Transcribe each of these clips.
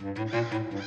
Yeah,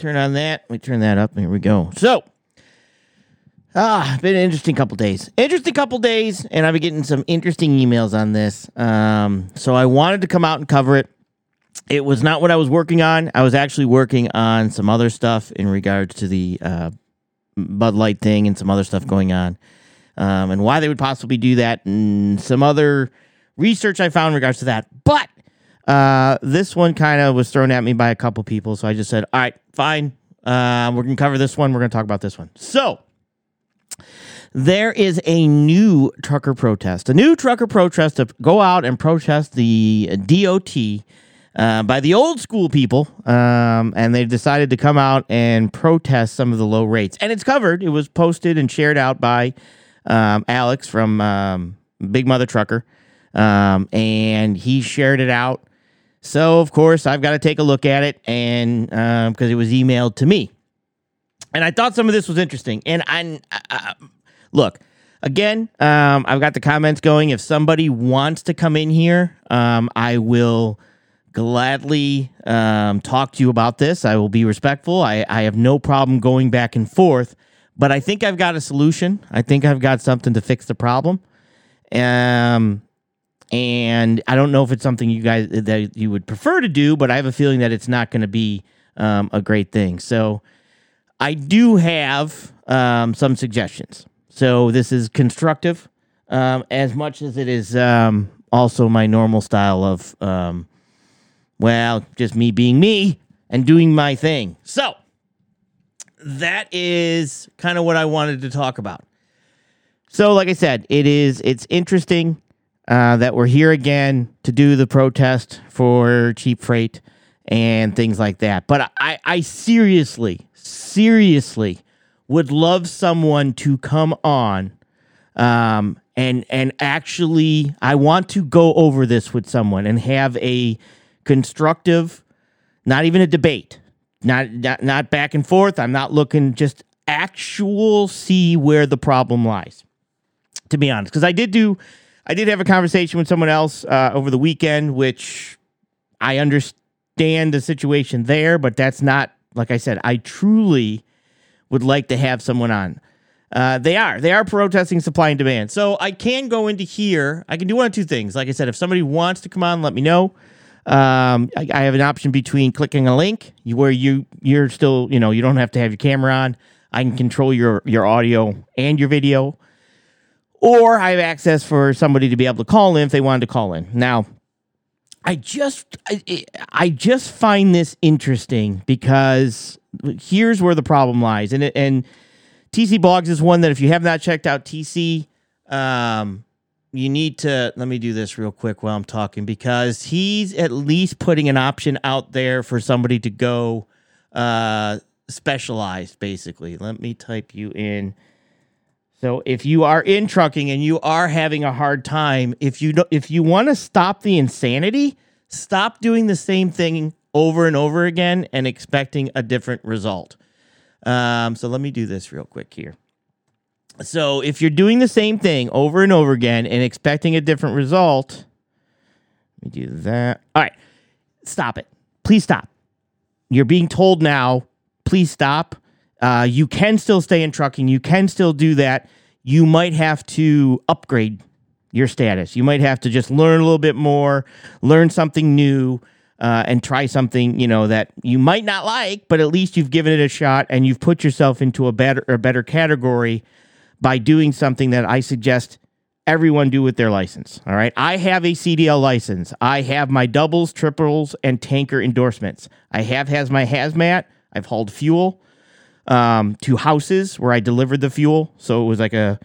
turn on that. Me turn that up. Here we go. So, ah, been an interesting couple days. Interesting couple days, and I've been getting some interesting emails on this. Um, so I wanted to come out and cover it. It was not what I was working on. I was actually working on some other stuff in regards to the uh, Bud Light thing and some other stuff going on, um, and why they would possibly do that, and some other research I found in regards to that. But uh, this one kind of was thrown at me by a couple people, so I just said, "All right, fine. Uh, we're gonna cover this one. We're gonna talk about this one." So there is a new trucker protest, a new trucker protest to go out and protest the DOT uh, by the old school people, um, and they've decided to come out and protest some of the low rates. And it's covered. It was posted and shared out by um, Alex from um, Big Mother Trucker, um, and he shared it out. So of course I've got to take a look at it, and because it was emailed to me, and I thought some of this was interesting. And I uh, look again. Um, I've got the comments going. If somebody wants to come in here, um, I will gladly um, talk to you about this. I will be respectful. I, I have no problem going back and forth, but I think I've got a solution. I think I've got something to fix the problem. Um, and I don't know if it's something you guys that you would prefer to do, but I have a feeling that it's not going to be um, a great thing. So I do have um, some suggestions. So this is constructive, um, as much as it is um, also my normal style of, um, well, just me being me and doing my thing. So that is kind of what I wanted to talk about. So, like I said, it is it's interesting uh, that we're here again to do the protest for cheap freight and things like that. But I, I seriously, seriously would love someone to come on um, and and actually I want to go over this with someone and have a constructive, not even a debate, not not, not back and forth. I'm not looking just actual see where the problem lies. To be honest, because I did do, I did have a conversation with someone else uh, over the weekend, which I understand the situation there, but that's not like I said. I truly would like to have someone on. Uh, they are. They are protesting supply and demand. So I can go into here. I can do one of two things. Like I said, if somebody wants to come on, let me know. Um, I, I have an option between clicking a link where you you're still you know you don't have to have your camera on. I can control your your audio and your video, or I have access for somebody to be able to call in if they wanted to call in. Now, I just I, I just find this interesting because here's where the problem lies, and and TC Blogs is one that if you have not checked out TC, um, you need to let me do this real quick while I'm talking because he's at least putting an option out there for somebody to go uh, specialized, basically. Let me type you in. So if you are in trucking and you are having a hard time, if you if you want to stop the insanity, stop doing the same thing over and over again and expecting a different result. Um, so let me do this real quick here. So if you're doing the same thing over and over again and expecting a different result, let me do that. All right, stop it. Please stop. You're being told now, please stop. Uh, you can still stay in trucking. You can still do that. You might have to upgrade your status. You might have to just learn a little bit more, learn something new uh, and try something you know that you might not like, but at least you've given it a shot and you've put yourself into a better a better category by doing something that I suggest everyone do with their license. All right, I have a CDL license. I have my doubles, triples, and tanker endorsements. I have has my hazmat. I've hauled fuel um, to houses where I delivered the fuel, so it was like a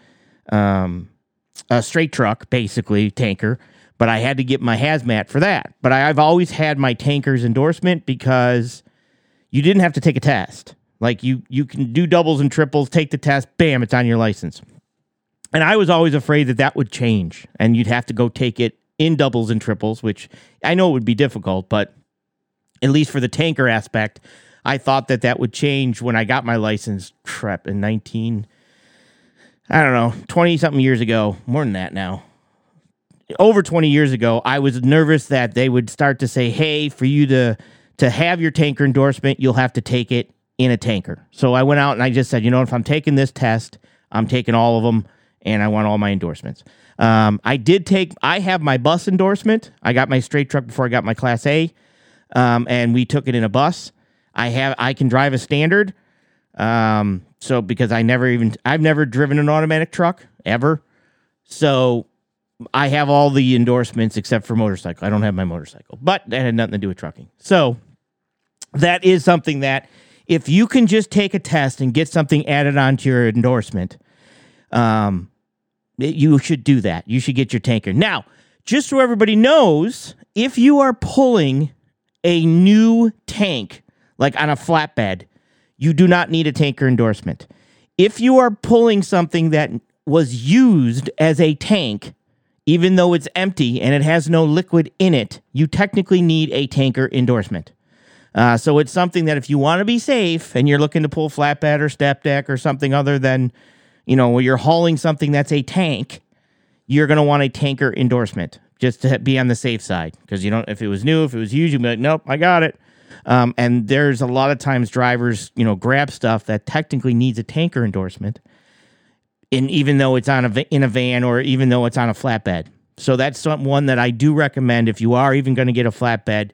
um, a straight truck, basically tanker but I had to get my hazmat for that. But I, have always had my tanker's endorsement because you didn't have to take a test. Like you, you can do doubles and triples, take the test, bam, it's on your license. And I was always afraid that that would change, and you'd have to go take it in doubles and triples, which I know it would be difficult, but at least for the tanker aspect, I thought that that would change when I got my license. Trep in nineteen, I don't know, twenty something years ago, more than that now over 20 years ago, I was nervous that they would start to say, "Hey, for you to to have your tanker endorsement, you'll have to take it in a tanker." So I went out and I just said, "You know, if I'm taking this test, I'm taking all of them and I want all my endorsements." Um, I did take I have my bus endorsement. I got my straight truck before I got my class A. Um, and we took it in a bus. I have I can drive a standard. Um, so because I never even I've never driven an automatic truck ever. So I have all the endorsements except for motorcycle. I don't have my motorcycle, but that had nothing to do with trucking. So that is something that if you can just take a test and get something added onto your endorsement, um, you should do that. You should get your tanker. Now, just so everybody knows, if you are pulling a new tank, like on a flatbed, you do not need a tanker endorsement. If you are pulling something that was used as a tank, even though it's empty and it has no liquid in it, you technically need a tanker endorsement. Uh, so it's something that if you want to be safe and you're looking to pull flatbed or step deck or something other than, you know, where you're hauling something that's a tank, you're going to want a tanker endorsement just to be on the safe side. Because you don't, if it was new, if it was used, you'd be like, nope, I got it. Um, and there's a lot of times drivers, you know, grab stuff that technically needs a tanker endorsement in even though it's on a in a van or even though it's on a flatbed. So that's one that I do recommend if you are even going to get a flatbed.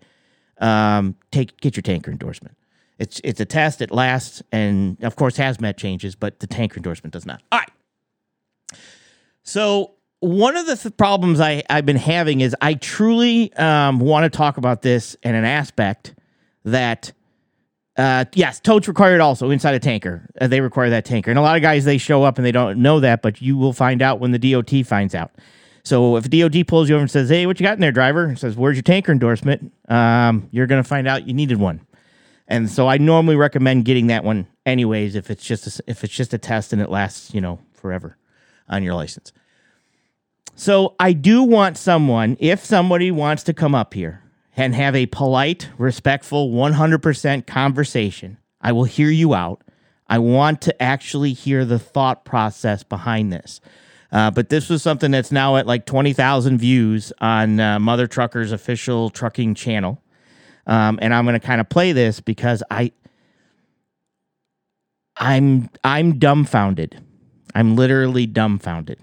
Um, take get your tanker endorsement. It's it's a test. It lasts, and of course hazmat changes, but the tanker endorsement does not. All right. So one of the th- problems I I've been having is I truly um, want to talk about this in an aspect that Uh, yes, totes required also inside a tanker. Uh, they require that tanker, and a lot of guys they show up and they don't know that, but you will find out when the DOT finds out. So if DOT pulls you over and says, "Hey, what you got in there, driver?" and says, "Where's your tanker endorsement?" Um, you're gonna find out you needed one, and so I normally recommend getting that one anyways if it's just a, if it's just a test and it lasts you know forever on your license. So I do want someone, if somebody wants to come up here and have a polite, respectful, 100% conversation, I will hear you out. I want to actually hear the thought process behind this. Uh, but this was something that's now at like 20,000 views on uh, Mother Trucker's official trucking channel. Um, and I'm going to kind of play this because I, I'm, I'm dumbfounded. I'm literally dumbfounded.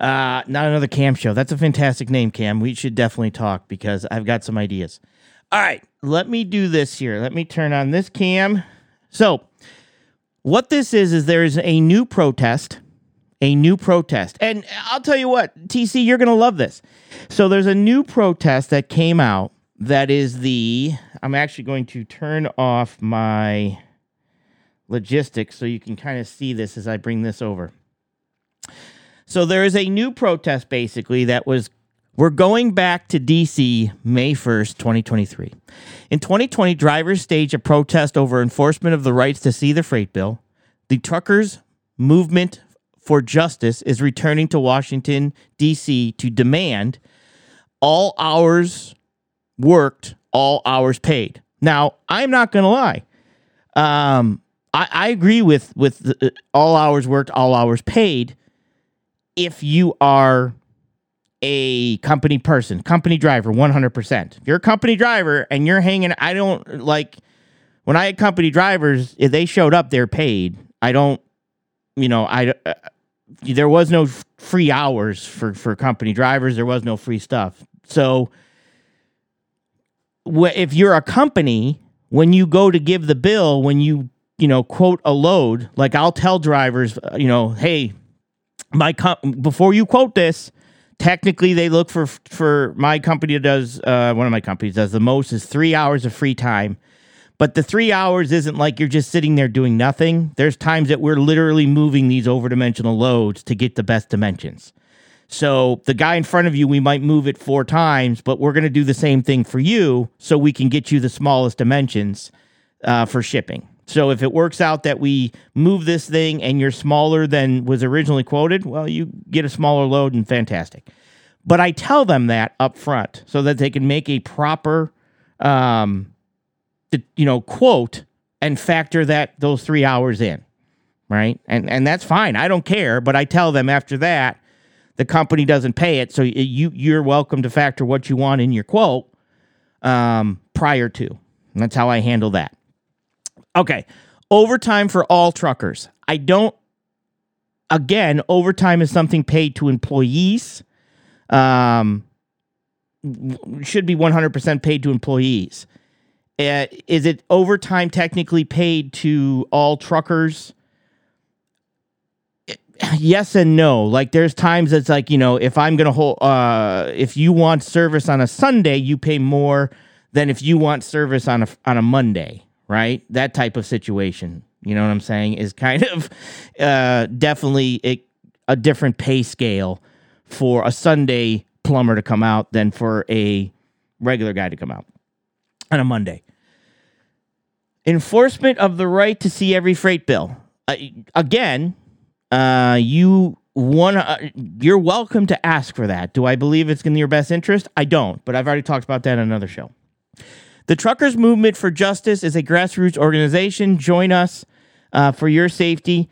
Uh, not another Cam show. That's a fantastic name, Cam. We should definitely talk because I've got some ideas. All right, let me do this here. Let me turn on this cam. So, what this is is there's a new protest, a new protest, and I'll tell you what, TC, you're gonna love this. So, there's a new protest that came out. That is the. I'm actually going to turn off my logistics so you can kind of see this as I bring this over. So there is a new protest basically that was we're going back to DC May 1st, 2023. In 2020, drivers staged a protest over enforcement of the rights to see the freight bill. The truckers movement for justice is returning to Washington DC to demand all hours worked, all hours paid. Now, I'm not going to lie. Um, I, I, agree with with the, uh, all hours worked, all hours paid if you are a company person, company driver, 100%. If you're a company driver and you're hanging, I don't like when I had company drivers, if they showed up, they're paid. I don't, you know, I, uh, there was no free hours for, for company drivers. There was no free stuff. So wh- if you're a company, when you go to give the bill, when you, you know, quote a load, like I'll tell drivers, uh, you know, hey, my com- before you quote this, technically they look for for my company does uh, one of my companies does the most is three hours of free time. But the three hours isn't like you're just sitting there doing nothing. There's times that we're literally moving these overdimensional loads to get the best dimensions. So the guy in front of you, we might move it four times, but we're going to do the same thing for you so we can get you the smallest dimensions uh, for shipping. So if it works out that we move this thing and you're smaller than was originally quoted, well, you get a smaller load and fantastic. But I tell them that up front so that they can make a proper, um, you know, quote and factor that those three hours in, right? And and that's fine. I don't care. But I tell them after that, the company doesn't pay it, so you you're welcome to factor what you want in your quote um, prior to. And that's how I handle that. Okay. Overtime for all truckers. I don't, again, overtime is something paid to employees. Um, should be 100% paid to employees. Uh, is it overtime technically paid to all truckers? Yes and no. Like there's times it's like, you know, if I'm going to hold uh if you want service on a Sunday, you pay more than if you want service on a on a Monday right? That type of situation, you know what I'm saying, is kind of uh, definitely a, a different pay scale for a Sunday plumber to come out than for a regular guy to come out on a Monday. Enforcement of the right to see every freight bill. Uh, again, uh, you want uh, you're welcome to ask for that. Do I believe it's in your best interest? I don't, but I've already talked about that in another show. The Truckers Movement for Justice is a grassroots organization. Join us uh, for your safety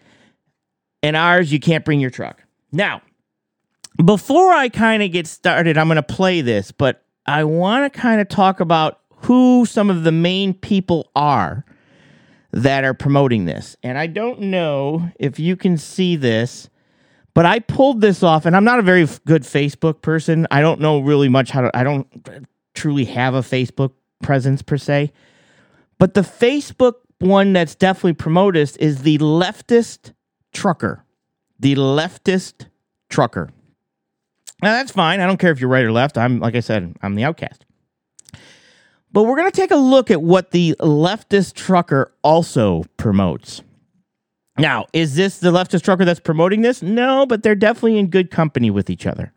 and ours. You can't bring your truck. Now, before I kind of get started, I'm going to play this, but I want to kind of talk about who some of the main people are that are promoting this. And I don't know if you can see this, but I pulled this off, and I'm not a very good Facebook person. I don't know really much how to, I don't truly have a Facebook presence per se. But the Facebook one that's definitely promoted is the leftist trucker. The leftist trucker. Now that's fine. I don't care if you're right or left. I'm like I said, I'm the outcast. But we're going to take a look at what the leftist trucker also promotes. Now, is this the leftist trucker that's promoting this? No, but they're definitely in good company with each other.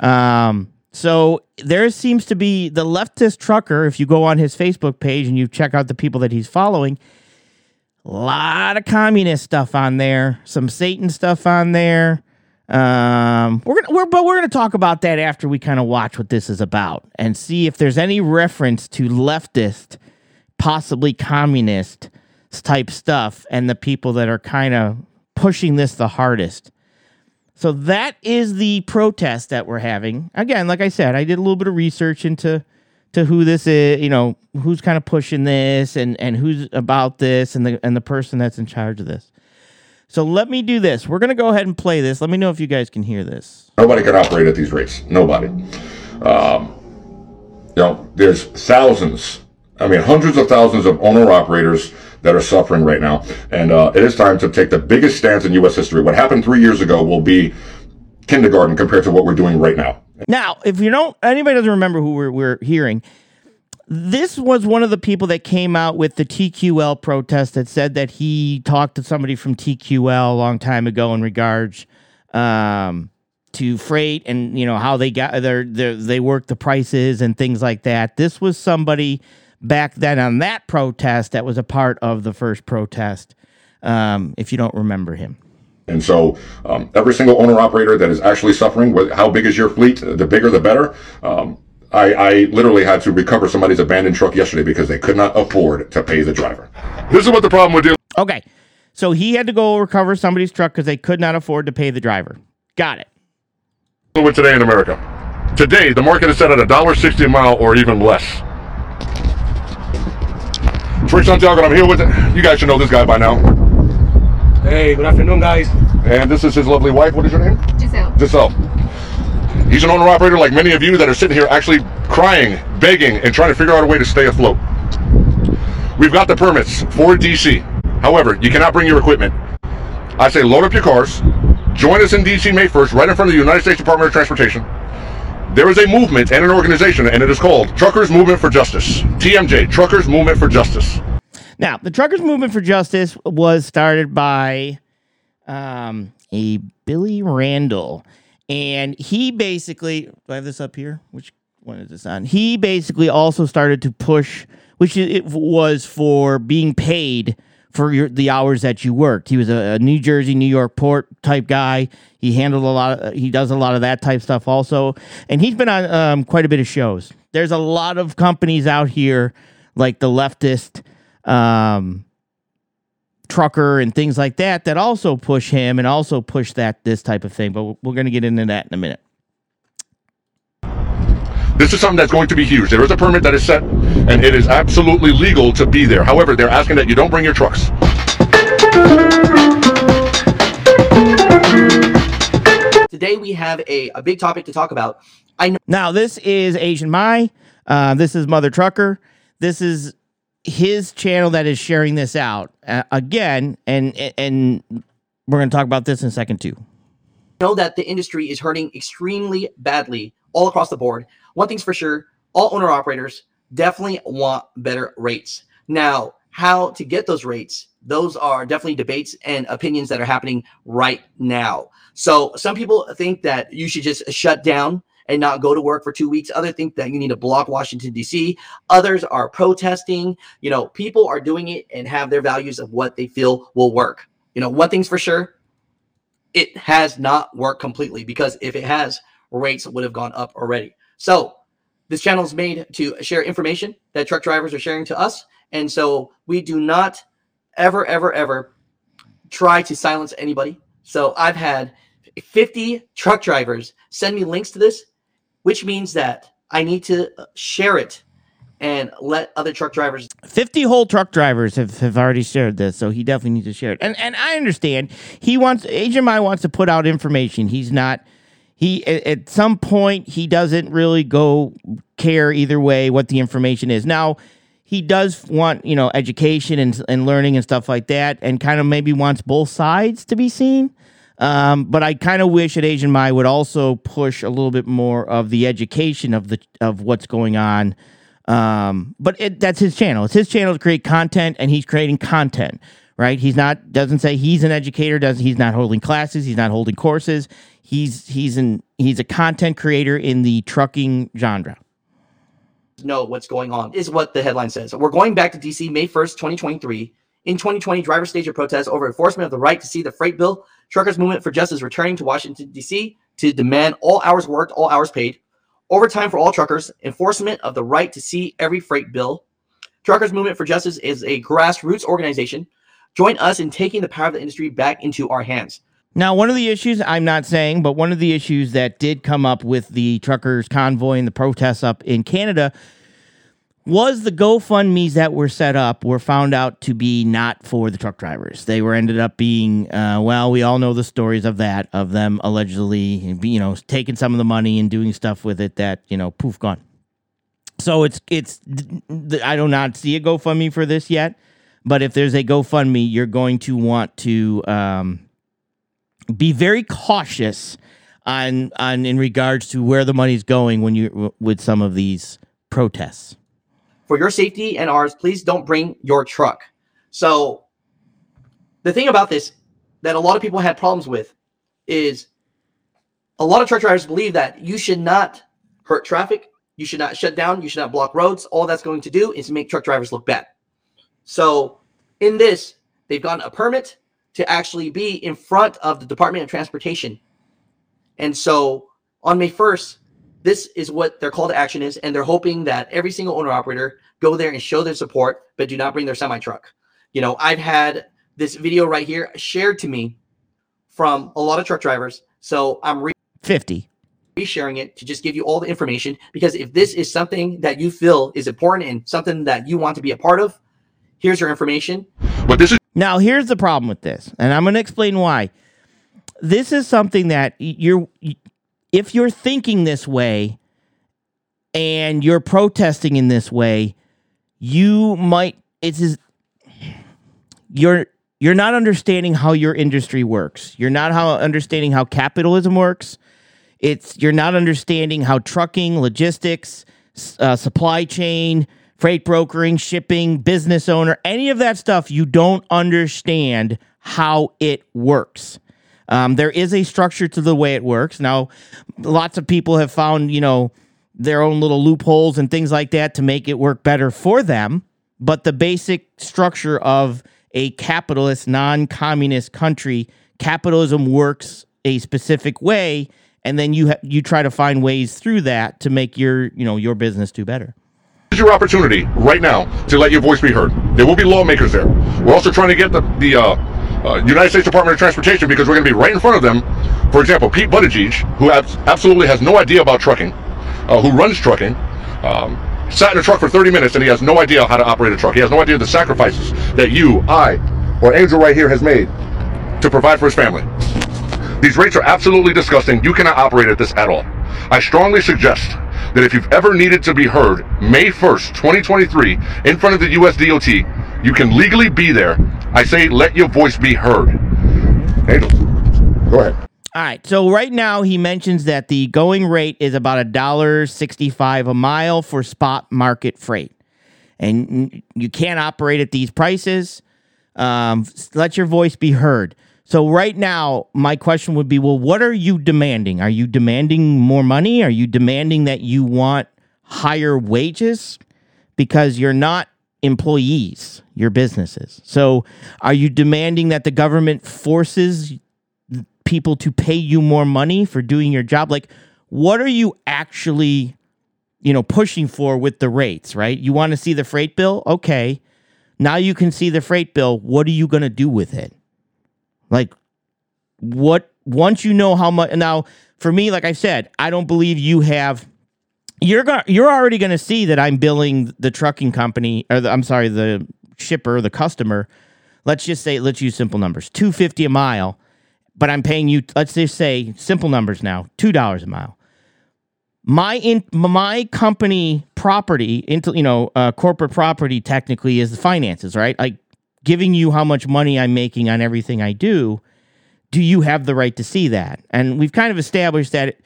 Um, so there seems to be the leftist trucker. If you go on his Facebook page and you check out the people that he's following, a lot of communist stuff on there, some Satan stuff on there. Um, we're gonna, we're, but we're gonna talk about that after we kind of watch what this is about and see if there's any reference to leftist, possibly communist type stuff, and the people that are kind of pushing this the hardest. So that is the protest that we're having. Again, like I said, I did a little bit of research into to who this is, you know, who's kind of pushing this and and who's about this and the and the person that's in charge of this. So let me do this. We're going to go ahead and play this. Let me know if you guys can hear this. Nobody can operate at these rates. Nobody. Um, you know, there's thousands, I mean, hundreds of thousands of owner operators that are suffering right now. And uh, it is time to take the biggest stance in U.S. history. What happened three years ago will be kindergarten compared to what we're doing right now. Now, if you don't, anybody doesn't remember who we're, we're hearing, this was one of the people that came out with the TQL protest that said that he talked to somebody from TQL a long time ago in regards um, to freight and you know how they got their, their they work the prices and things like that. This was somebody back then on that protest that was a part of the first protest. Um, if you don't remember him. And so, um, every single owner operator that is actually suffering, wh- how big is your fleet? The bigger, the better. Um, I, I literally had to recover somebody's abandoned truck yesterday because they could not afford to pay the driver. This is what the problem we're dealing Okay. So he had to go recover somebody's truck because they could not afford to pay the driver. Got it. with today in America. Today, the market is set at $1.60 a mile or even less. Trick Santiago, I'm here with it. You guys should know this guy by now. Hey, good afternoon, guys. And this is his lovely wife. What is your name? Giselle. Giselle. He's an owner operator like many of you that are sitting here actually crying, begging, and trying to figure out a way to stay afloat. We've got the permits for DC. However, you cannot bring your equipment. I say load up your cars, join us in DC May 1st, right in front of the United States Department of Transportation. There is a movement and an organization, and it is called Truckers Movement for Justice. TMJ, Truckers Movement for Justice. Now, the Truckers Movement for Justice was started by um, a Billy Randall, and he basically. Do I have this up here? Which one is this on? He basically also started to push, which it was for being paid for your, the hours that you worked. He was a, a New Jersey, New York port type guy. He handled a lot. Of, he does a lot of that type stuff also, and he's been on um, quite a bit of shows. There's a lot of companies out here like the leftist um, trucker and things like that that also push him and also push that this type of thing. But we're going to get into that in a minute. This is something that's going to be huge. There is a permit that is set, and it is absolutely legal to be there. However, they're asking that you don't bring your trucks. Today we have a, a big topic to talk about. I know Now, this is Asian Mai. Uh, this is Mother Trucker. This is his channel that is sharing this out uh, again, and and we're going to talk about this in a second too. know that the industry is hurting extremely badly all across the board. One thing's for sure, all owner operators definitely want better rates. Now, how to get those rates, those are definitely debates and opinions that are happening right now. So some people think that you should just shut down and not go to work for two weeks. Others think that you need to block Washington, D.C. Others are protesting. You know, people are doing it and have their values of what they feel will work. You know, one thing's for sure, it has not worked completely because if it has, rates would have gone up already. So this channel is made to share information that truck drivers are sharing to us. And so we do not ever, ever, ever try to silence anybody. So I've had 50 truck drivers send me links to this, which means that I need to uh, share it and let other truck drivers 50 whole truck drivers have, have already shared this, so he definitely needs to share it. And and I understand he wants Mai wants to put out information. He's not he at, some point he doesn't really go care either way what the information is. Now he does want you know education and and learning and stuff like that, and kind of maybe wants both sides to be seen. Um, but I kind of wish that Asian Mai would also push a little bit more of the education of the of what's going on Um, but it, that's his channel. It's his channel to create content, and he's creating content. Right? He's not doesn't say he's an educator. Does he's not holding classes. He's not holding courses. He's he's an he's a content creator in the trucking genre. know what's going on is what the headline says. We're going back to DC May 1st, 2023. In 2020, drivers staged a protest over enforcement of the right to see the freight bill. Truckers Movement for Justice returning to Washington, D.C. to demand all hours worked, all hours paid, overtime for all truckers, enforcement of the right to see every freight bill. Truckers Movement for Justice is a grassroots organization. Join us in taking the power of the industry back into our hands. Now, one of the issues I'm not saying, but one of the issues that did come up with the truckers convoy and the protests up in Canada was the GoFundMe's that were set up were found out to be not for the truck drivers. They were ended up being, uh, well, we all know the stories of that, of them allegedly, you know, taking some of the money and doing stuff with it that, you know, poof, gone. So it's, it's, I do not see a GoFundMe for this yet, but if there's a GoFundMe, you're going to want to, um, be very cautious on on in regards to where the money's going when you with some of these protests. For your safety and ours, please don't bring your truck. So, the thing about this that a lot of people had problems with is a lot of truck drivers believe that you should not hurt traffic, you should not shut down, you should not block roads. All that's going to do is make truck drivers look bad. So, in this, they've gotten a permit to actually be in front of the Department of Transportation. And so on May 1st, this is what their call to action is. And they're hoping that every single owner operator go there and show their support, but do not bring their semi truck. You know, I've had this video right here shared to me from a lot of truck drivers. So I'm re- 50 sharing it to just give you all the information because if this is something that you feel is important and something that you want to be a part of, here's your information. But this is Now, here's the problem with this, and I'm going to explain why. This is something that you're, if you're thinking this way and you're protesting in this way, you might, it's, just- you're, you're not understanding how your industry works. You're not how understanding how capitalism works. It's you're not understanding how trucking, logistics, uh, supply chain, freight brokering, shipping, business owner, any of that stuff, you don't understand how it works. Um, there is a structure to the way it works. Now, lots of people have found, you know, their own little loopholes and things like that to make it work better for them. But the basic structure of a capitalist, non communist country, capitalism works a specific way. And then you ha- you try to find ways through that to make your you know your business do better. Is your opportunity right now to let your voice be heard. There will be lawmakers there. We're also trying to get the, the uh, uh, United States Department of Transportation because we're going to be right in front of them. For example, Pete Buttigieg, who abs- absolutely has no idea about trucking, uh, who runs trucking, um, sat in a truck for 30 minutes and he has no idea how to operate a truck. He has no idea the sacrifices that you, I, or Angel right here has made to provide for his family. These rates are absolutely disgusting. You cannot operate at this at all. I strongly suggest that if you've ever needed to be heard, May 1st, 2023, in front of the US DOT, you can legally be there. I say let your voice be heard. Angel, go ahead. All right. So right now he mentions that the going rate is about a dollar sixty-five a mile for spot market freight, and you can't operate at these prices. Um, let your voice be heard. So right now, my question would be: Well, what are you demanding? Are you demanding more money? Are you demanding that you want higher wages? Because you're not employees, you're businesses. So are you demanding that the government forces people to pay you more money for doing your job like what are you actually you know pushing for with the rates right you want to see the freight bill okay now you can see the freight bill what are you going to do with it like what once you know how much now for me like i said i don't believe you have you're gonna, you're already to see that i'm billing the trucking company or the, i'm sorry the shipper the customer let's just say let's use simple numbers 250 a mile but I'm paying you. Let's just say simple numbers now, two dollars a mile. My in my company property, into you know, uh, corporate property technically is the finances, right? Like giving you how much money I'm making on everything I do. Do you have the right to see that? And we've kind of established that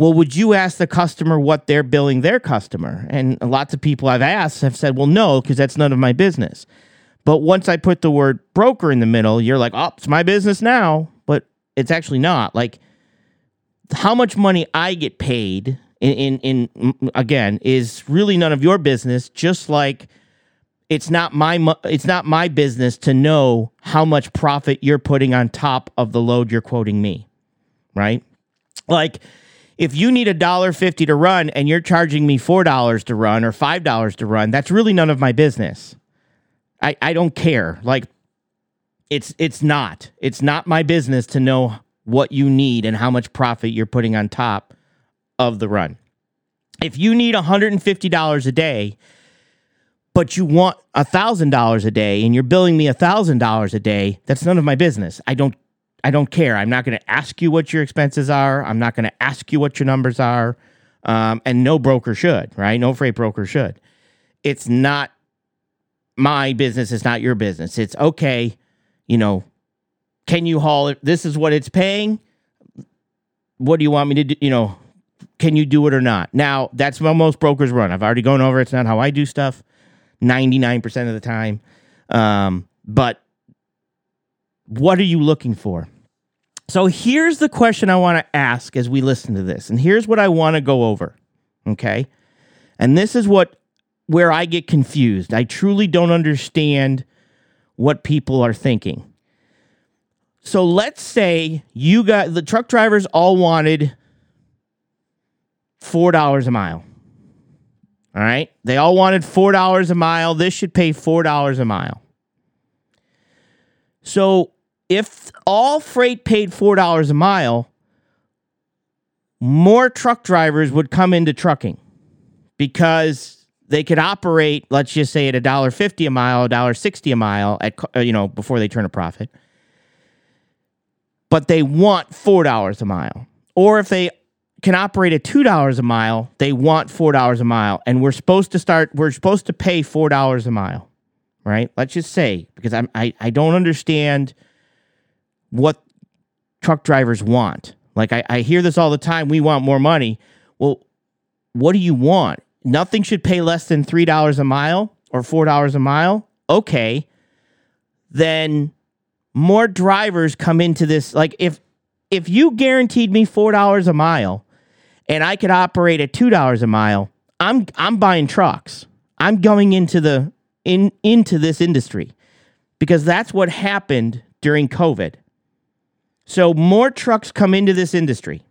Well, would you ask the customer what they're billing their customer? And lots of people I've asked have said, well, no, because that's none of my business. But once I put the word broker in the middle, you're like, oh, it's my business now. But it's actually not. Like, how much money I get paid in, in, in again is really none of your business. Just like it's not my it's not my business to know how much profit you're putting on top of the load you're quoting me, right? Like if you need a dollar fifty to run and you're charging me four dollars to run or five dollars to run, that's really none of my business. I, I don't care. Like it's it's not. It's not my business to know what you need and how much profit you're putting on top of the run. If you need $150 a day, but you want a $1,000 a day and you're billing me a $1,000 a day, that's none of my business. I don't I don't care. I'm not going to ask you what your expenses are. I'm not going to ask you what your numbers are. Um, and no broker should, right? No freight broker should. It's not my business. It's not your business. It's okay, you know, can you haul it? This is what it's paying. What do you want me to do? You know, can you do it or not? Now, that's how most brokers run. I've already gone over it's not how I do stuff 99% of the time. Um, but what are you looking for? So here's the question I want to ask as we listen to this. And here's what I want to go over. Okay? And this is what where I get confused. I truly don't understand what people are thinking. So let's say you got the truck drivers all wanted $4 a mile. All right? They all wanted $4 a mile. This should pay $4 a mile. So if all freight paid $4 a mile, more truck drivers would come into trucking because they could operate, let's just say at a dollar fifty a mile, a dollar sixty a mile at uh, you know before they turn a profit. But they want four dollars a mile, or if they can operate at two dollars a mile, they want four dollars a mile, and we're supposed to start. We're supposed to pay four dollars a mile, right? Let's just say because I'm I, I don't understand what truck drivers want. Like I, I hear this all the time. We want more money. Well, what do you want? Nothing should pay less than three dollars a mile or four dollars a mile. Okay, then more drivers come into this. Like if if you guaranteed me four dollars a mile and I could operate at two dollars a mile, I'm I'm buying trucks. I'm going into the in into this industry because that's what happened during COVID. So more trucks come into this industry.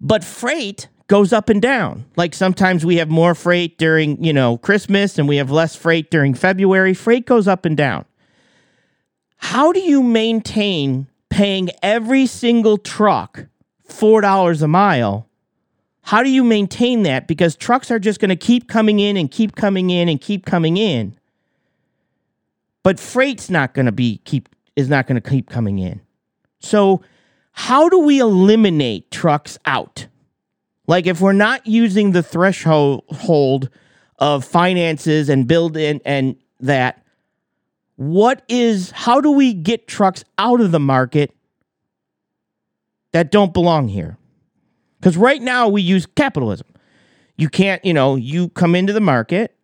But freight goes up and down. Like sometimes we have more freight during, you know, Christmas and we have less freight during February. Freight goes up and down. How do you maintain paying every single truck $4 a mile? How do you maintain that? Because trucks are just going to keep coming in and keep coming in and keep coming in. But freight's not going to be keep is not going to keep coming in. So, how do we eliminate trucks out? Like, if we're not using the threshold of finances and build in and that, what is, how do we get trucks out of the market that don't belong here? Because right now we use capitalism. You can't, you know, you come into the market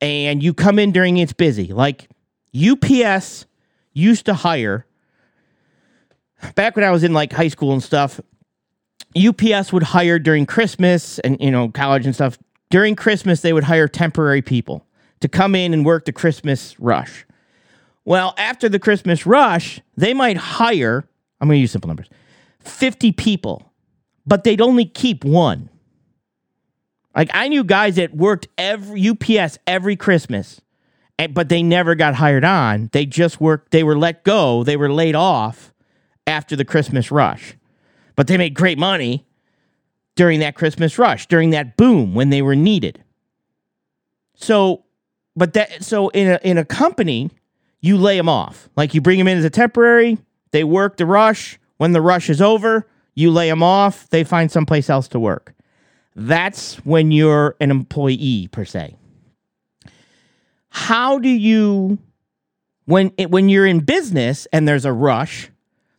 and you come in during it's busy. Like UPS used to hire back when I was in like high school and stuff. UPS would hire during Christmas and you know college and stuff. During Christmas, they would hire temporary people to come in and work the Christmas rush. Well, after the Christmas rush, they might hire. I'm going to use simple numbers. 50 people, but they'd only keep one. Like I knew guys that worked every UPS every Christmas and, but they never got hired on. They just worked, they were let go, they were laid off after the Christmas rush. But they made great money during that Christmas rush, during that boom when they were needed. So, but that, so in a, in a company, you lay them off. Like you bring them in as a temporary, they work the rush. When the rush is over, you lay them off, they find someplace else to work. That's when you're an employee, per se how do you when when you're in business and there's a rush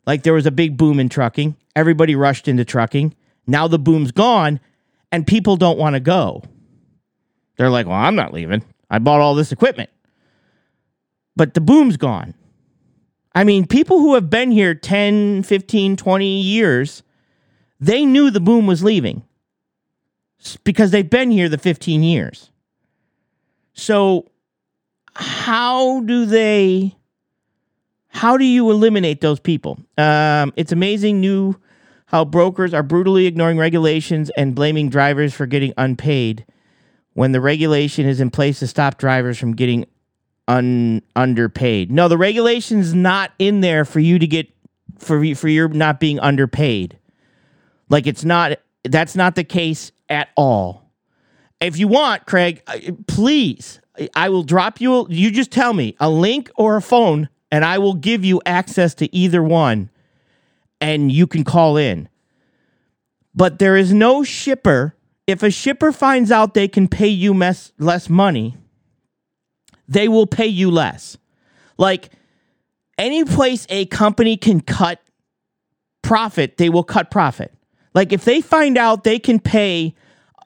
like there was a big boom in trucking everybody rushed into trucking Now the boom's gone and people don't want to go. They're like, well, I'm not leaving. I bought all this equipment. But the boom's gone. I mean, people who have been here 10, 15, 20 years, they knew the boom was leaving because they've been here the 15 years. So, how do they how do you eliminate those people? Um, it's amazing new how brokers are brutally ignoring regulations and blaming drivers for getting unpaid when the regulation is in place to stop drivers from getting un underpaid. No, the regulation's not in there for you to get for for your not being underpaid. Like it's not that's not the case at all. If you want, Craig, uh, please, I will drop you you just tell me a link or a phone and I will give you access to either one and you can call in. But there is no shipper if a shipper finds out they can pay you mess, less money, they will pay you less. Like any place a company can cut profit, they will cut profit. Like if they find out they can pay,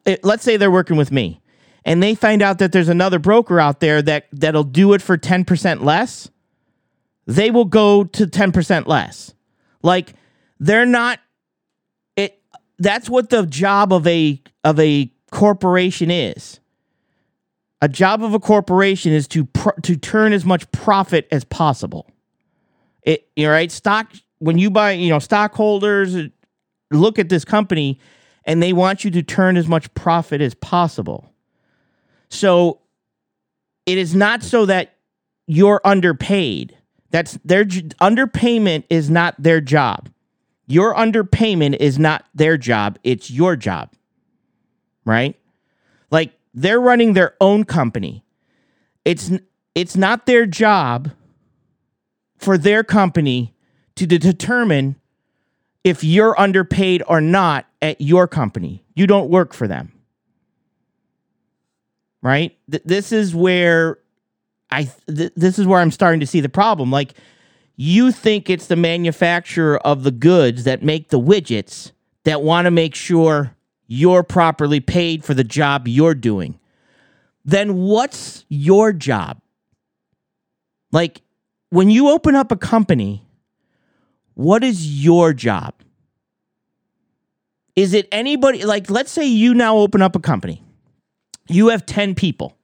eh, let's say they're working with me, and they find out that there's another broker out there that that'll do it for ten percent less, they will go to ten percent less. Like they're not. It that's what the job of a of a corporation is. A job of a corporation is to pr- to turn as much profit as possible. It you right stock when you buy you know stockholders look at this company and they want you to turn as much profit as possible. So it is not so that you're underpaid. That's their underpayment is not their job. Your underpayment is not their job, it's your job. Right? They're running their own company. It's it's not their job for their company to de- determine if you're underpaid or not at your company. You don't work for them. Right? Th- this is where I th- this is where I'm starting to see the problem. Like you think it's the manufacturer of the goods that make the widgets that want to make sure you're properly paid for the job you're doing. Then what's your job? Like when you open up a company, what is your job? Is it anybody like let's say you now open up a company. You have 10 people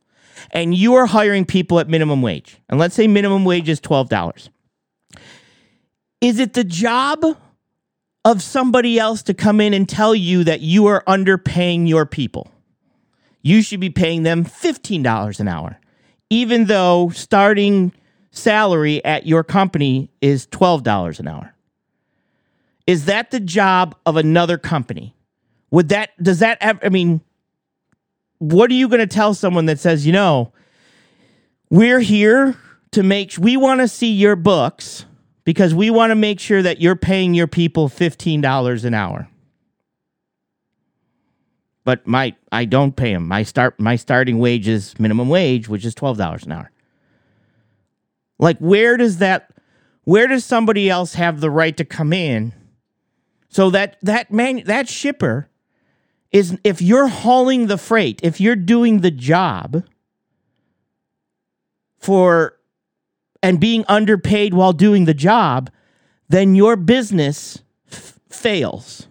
and you are hiring people at minimum wage. And let's say minimum wage is $12. Is it the job of somebody else to come in and tell you that you are underpaying your people? You should be paying them $15 an hour, even though starting salary at your company is $12 an hour. Is that the job of another company? Would that, does that, I mean, what are you going to tell someone that says, you know, we're here to make, we want to see your books because we want to make sure that you're paying your people $15 an hour. But my, I don't pay them. My start, my starting wage is minimum wage, which is $12 an hour. Like, where does that, where does somebody else have the right to come in? So that, that man, that shipper, is if you're hauling the freight, if you're doing the job for and being underpaid while doing the job, then your business f- fails.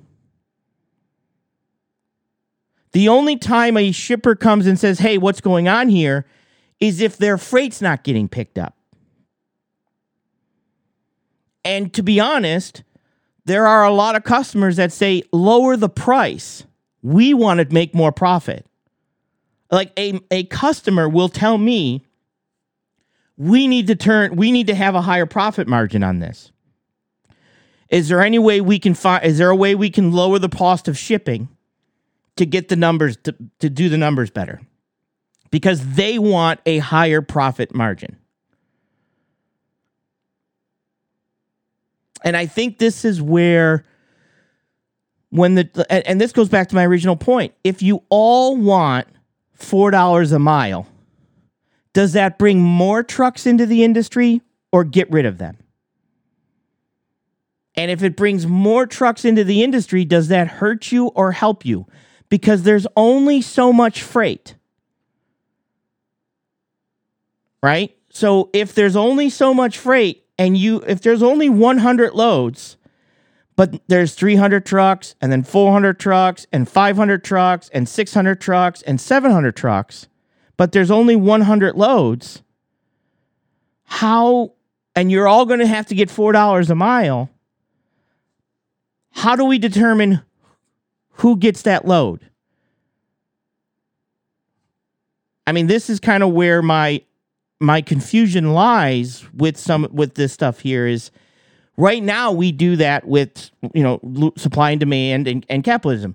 The only time a shipper comes and says, "Hey, what's going on here?" is if their freight's not getting picked up. And to be honest, there are a lot of customers that say, "Lower the price." we want to make more profit. Like a, a customer will tell me, we need to turn, we need to have a higher profit margin on this. Is there any way we can find, is there a way we can lower the cost of shipping to get the numbers, to, to do the numbers better? Because they want a higher profit margin. And I think this is where when the and, and this goes back to my original point if you all want four dollars a mile does that bring more trucks into the industry or get rid of them And if it brings more trucks into the industry, does that hurt you or help you? Because there's only so much freight. Right? So if there's only so much freight and you if there's only 100 loads, but there's 300 trucks and then 400 trucks and 500 trucks and 600 trucks and 700 trucks, but there's only 100 loads, how and you're all going to have to get $4 a mile. How do we determine who gets that load? I mean, this is kind of where my my confusion lies with some with this stuff here is right now we do that with you know supply and demand and, and capitalism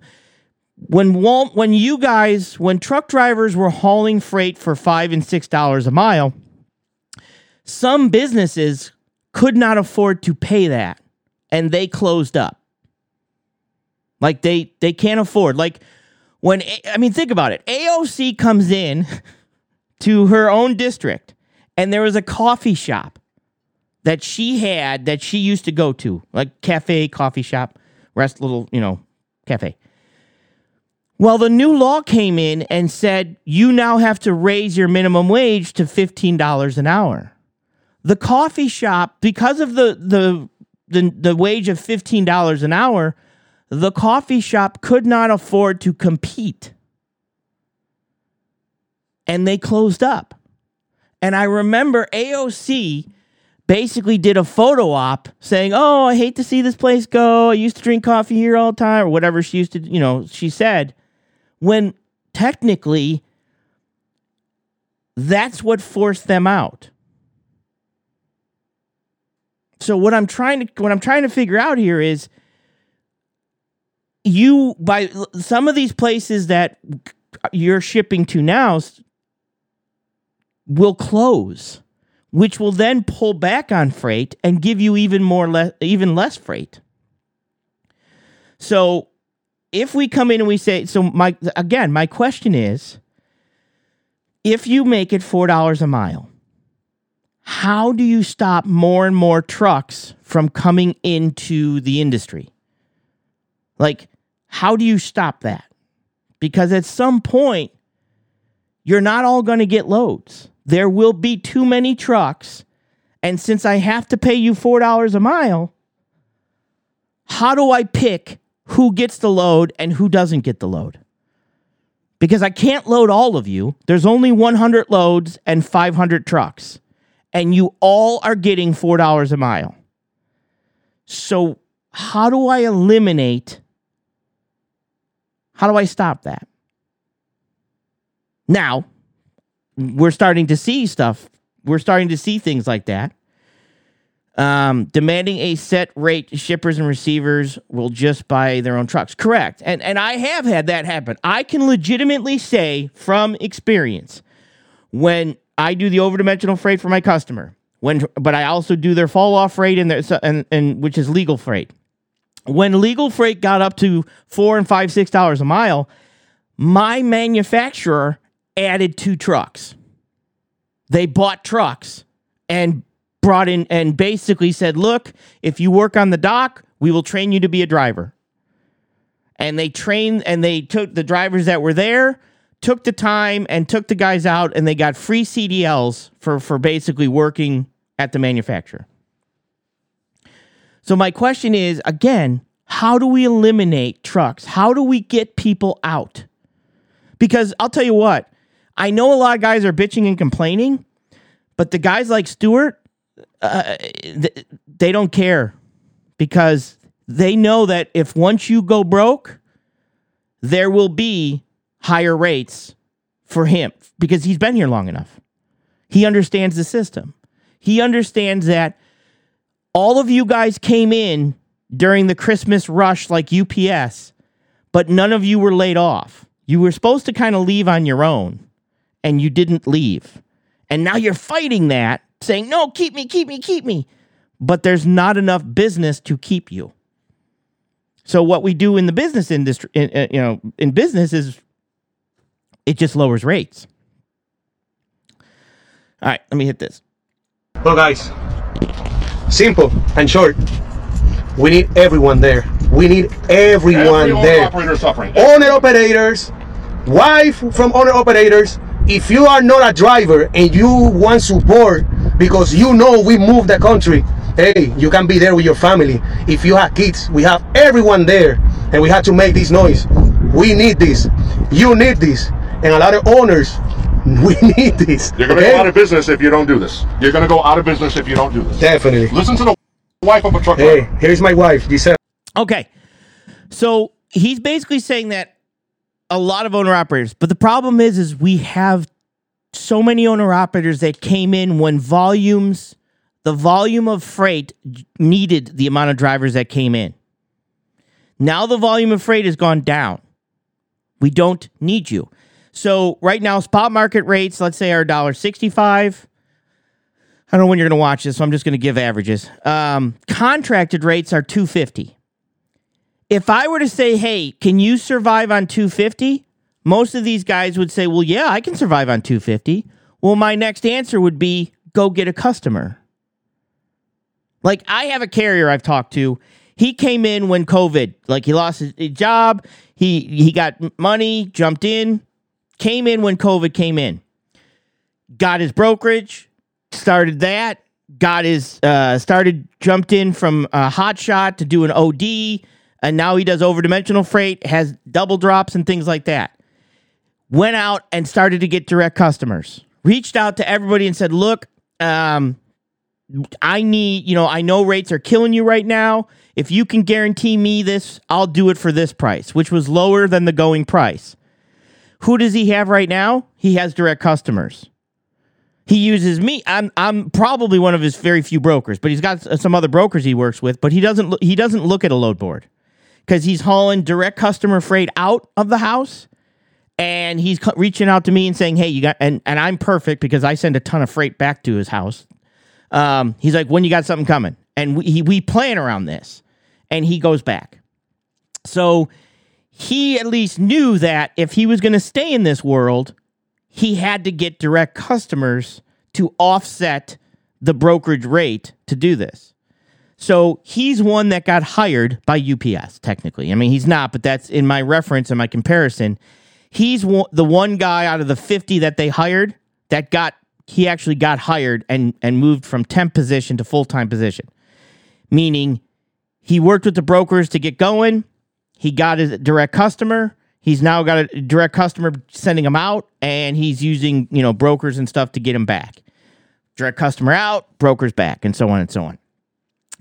when Wal- when you guys when truck drivers were hauling freight for five and six dollars a mile some businesses could not afford to pay that and they closed up like they they can't afford. Like when I mean think about it. AOC comes in to her own district and there was a coffee shop that she had that she used to go to, like cafe, coffee shop, rest little, you know, cafe. Well, the new law came in and said you now have to raise your minimum wage to $15 an hour. The coffee shop, because of the the the, the wage of $15 an hour, the coffee shop could not afford to compete. And they closed up. And I remember AOC basically did a photo op saying, Oh, I hate to see this place go. I used to drink coffee here all the time, or whatever she used to, you know, she said. When technically, that's what forced them out. So what I'm trying to what I'm trying to figure out here is you by some of these places that you're shipping to now will close which will then pull back on freight and give you even more less even less freight so if we come in and we say so my again my question is if you make it $4 a mile how do you stop more and more trucks from coming into the industry like how do you stop that? Because at some point, you're not all going to get loads. There will be too many trucks. And since I have to pay you $4 a mile, how do I pick who gets the load and who doesn't get the load? Because I can't load all of you. There's only 100 loads and 500 trucks, and you all are getting $4 a mile. So, how do I eliminate how do I stop that? Now, we're starting to see stuff. We're starting to see things like that. Um, demanding a set rate, shippers and receivers will just buy their own trucks. Correct. And and I have had that happen. I can legitimately say from experience when I do the overdimensional freight for my customer, when but I also do their fall off freight and their and, and which is legal freight when legal freight got up to four and five, six dollars a mile, my manufacturer added two trucks. They bought trucks and brought in and basically said, look, if you work on the dock, we will train you to be a driver. And they trained and they took the drivers that were there, took the time and took the guys out and they got free CDLs for, for basically working at the manufacturer. So my question is again, how do we eliminate trucks? How do we get people out? Because I'll tell you what, I know a lot of guys are bitching and complaining, but the guys like Stewart, uh, they don't care because they know that if once you go broke, there will be higher rates for him because he's been here long enough. He understands the system. He understands that all of you guys came in during the Christmas rush like UPS, but none of you were laid off. You were supposed to kind of leave on your own, and you didn't leave. And now you're fighting that, saying, no, keep me, keep me, keep me. But there's not enough business to keep you. So what we do in the business industry, in, uh, you know, in business is it just lowers rates. All right, let me hit this. Well, guys, simple and short. We need everyone there. We need everyone Every owner there. operator is suffering. Owner operators, wife from owner operators. If you are not a driver and you want support because you know we move the country, hey, you can be there with your family. If you have kids, we have everyone there and we have to make this noise. We need this. You need this. And a lot of owners, we need this. You're going to okay? go out of business if you don't do this. You're going to go out of business if you don't do this. Definitely. Listen to the wife of a truck Hey, driver. here's my wife, you said Okay. So he's basically saying that a lot of owner operators, but the problem is is we have so many owner operators that came in when volumes the volume of freight needed the amount of drivers that came in. Now the volume of freight has gone down. We don't need you. So right now spot market rates, let's say are $1.65. I don't know when you're going to watch this, so I'm just going to give averages. Um, contracted rates are 250 if I were to say, "Hey, can you survive on 250?" Most of these guys would say, "Well, yeah, I can survive on 250." Well, my next answer would be, "Go get a customer." Like I have a carrier I've talked to. He came in when COVID, like he lost his job, he he got money, jumped in, came in when COVID came in. Got his brokerage, started that, got his uh started jumped in from a hot shot to do an OD and now he does overdimensional freight, has double drops and things like that. Went out and started to get direct customers. Reached out to everybody and said, "Look, um, I need, you know, I know rates are killing you right now. If you can guarantee me this, I'll do it for this price, which was lower than the going price." Who does he have right now? He has direct customers. He uses me. I'm I'm probably one of his very few brokers, but he's got some other brokers he works with. But he doesn't he doesn't look at a load board because he's hauling direct customer freight out of the house, and he's reaching out to me and saying, "Hey, you got," and and I'm perfect because I send a ton of freight back to his house. Um, he's like, "When you got something coming?" And we he, we plan around this, and he goes back. So he at least knew that if he was going to stay in this world, he had to get direct customers to offset the brokerage rate to do this. So he's one that got hired by UPS, technically. I mean, he's not, but that's in my reference and my comparison. He's the one guy out of the 50 that they hired that got, he actually got hired and, and moved from temp position to full time position. Meaning he worked with the brokers to get going. He got his direct customer. He's now got a direct customer sending him out, and he's using you know brokers and stuff to get him back. Direct customer out, brokers back, and so on and so on.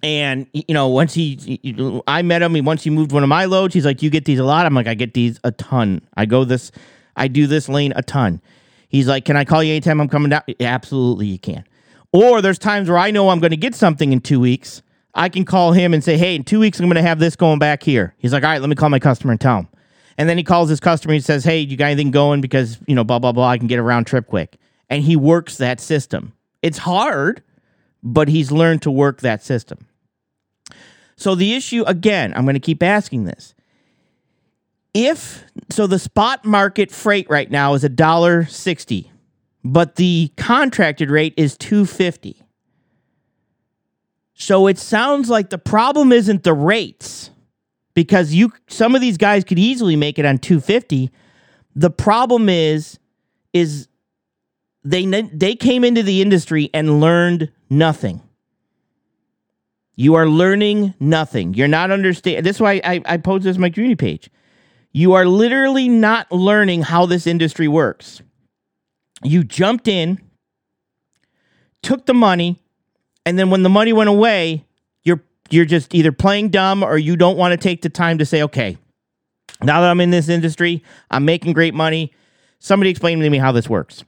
And you know, once he, I met him. He once he moved one of my loads. He's like, "You get these a lot." I'm like, "I get these a ton. I go this, I do this lane a ton." He's like, "Can I call you anytime I'm coming down?" Absolutely, you can. Or there's times where I know I'm going to get something in two weeks. I can call him and say, "Hey, in two weeks I'm going to have this going back here." He's like, "All right, let me call my customer and tell him." And then he calls his customer and says, "Hey, you got anything going? Because you know, blah blah blah. I can get a round trip quick." And he works that system. It's hard, but he's learned to work that system. So the issue again, I'm going to keep asking this. If so, the spot market freight right now is a dollar sixty, but the contracted rate is two fifty. So it sounds like the problem isn't the rates because you some of these guys could easily make it on 250. The problem is is they they came into the industry and learned nothing. You are learning nothing. You're not understanding. This is why I, I posted this on my community page. You are literally not learning how this industry works. You jumped in, took the money, and then when the money went away, you're you're just either playing dumb or you don't want to take the time to say, okay, now that I'm in this industry, I'm making great money. Somebody explain to me how this works.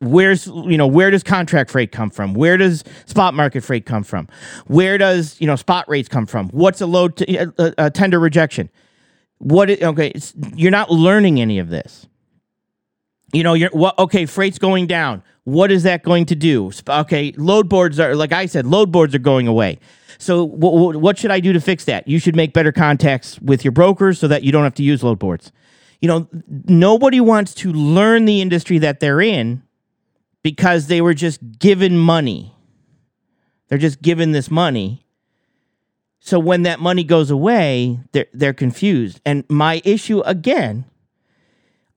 Where's you know where does contract freight come from? Where does spot market freight come from? Where does you know spot rates come from? What's a load to, a, a, tender rejection? What okay? You're not learning any of this you know you're what okay freight's going down what is that going to do okay load boards are like i said load boards are going away so w- w- what should i do to fix that you should make better contacts with your brokers so that you don't have to use load boards you know nobody wants to learn the industry that they're in because they were just given money they're just given this money So when that money goes away, they're they're confused. And my issue again,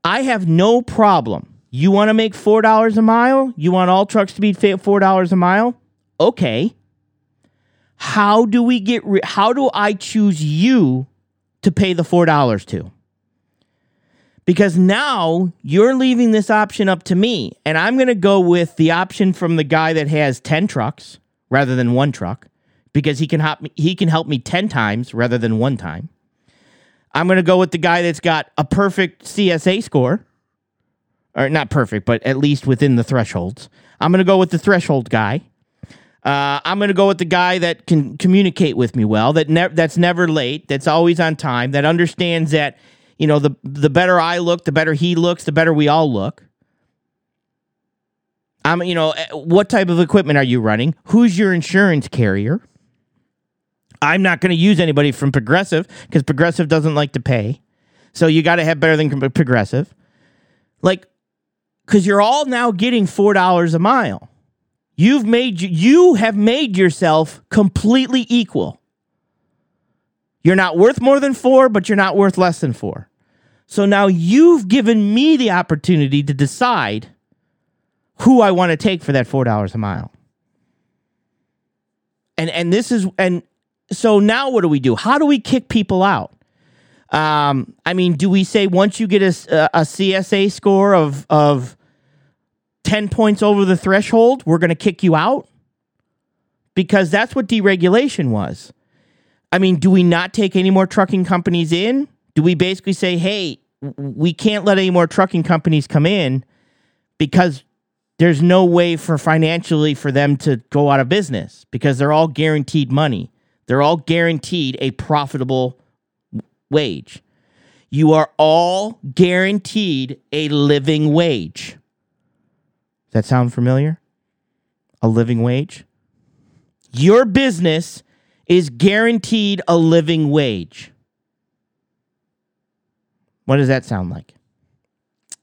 I have no problem. You want to make four dollars a mile? You want all trucks to be fa- four dollars a mile? Okay. How do we get? Ri- how do I choose you to pay the four dollars to? Because now you're leaving this option up to me, and I'm going to go with the option from the guy that has ten trucks rather than one truck, because he can help me. He can help me ten times rather than one time. I'm going to go with the guy that's got a perfect CSA score or not perfect, but at least within the thresholds. I'm going to go with the threshold guy. Uh, I'm going to go with the guy that can communicate with me well, that ne- that's never late, that's always on time, that understands that you know the the better I look, the better he looks, the better we all look. I'm you know eh, what type of equipment are you running? Who's your insurance carrier? I'm not going to use anybody from Progressive because Progressive doesn't like to pay. So you got to have better than Progressive. Like because you're all now getting four dollars a mile. You've made you have made yourself completely equal. You're not worth more than four, but you're not worth less than four. So now you've given me the opportunity to decide who I want to take for that four dollars a mile. And and this is and so now what do we do? How do we kick people out? Um, I mean, do we say once you get a, a CSA score of of 10 points over the threshold, we're going to kick you out? Because that's what deregulation was. I mean, do we not take any more trucking companies in? Do we basically say, hey, we can't let any more trucking companies come in because there's no way for financially for them to go out of business because they're all guaranteed money. They're all guaranteed a profitable wage. You are all guaranteed a living wage. Does that sound familiar? A living wage? Your business is guaranteed a living wage. What does that sound like?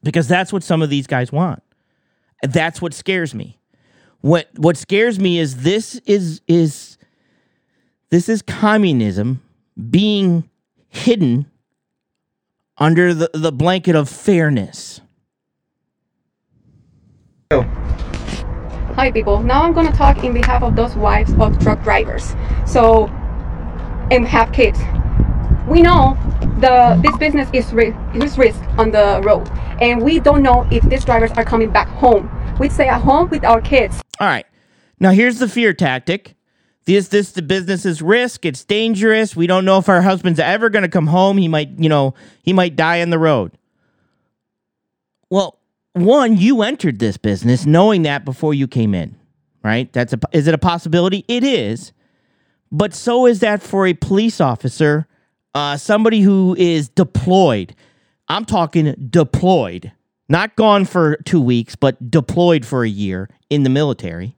Because that's what some of these guys want. That's what scares me. What what scares me is this is is this is communism being hidden under the, the blanket of fairness. Hi people, now I'm gonna talk in behalf of those wives of truck drivers. So, and have kids. We know the this business is, ri- is risk on the road, and we don't know if these drivers are coming back home. We stay at home with our kids. All right. Now here's the fear tactic. This this the business is risk. It's dangerous. We don't know if our husband's ever going to come home. He might, you know, he might die on the road. Well, one, you entered this business knowing that before you came in, right? That's a is it a possibility? It is. But so is that for a police officer, uh, somebody who is deployed. I'm talking deployed, not gone for two weeks, but deployed for a year in the military.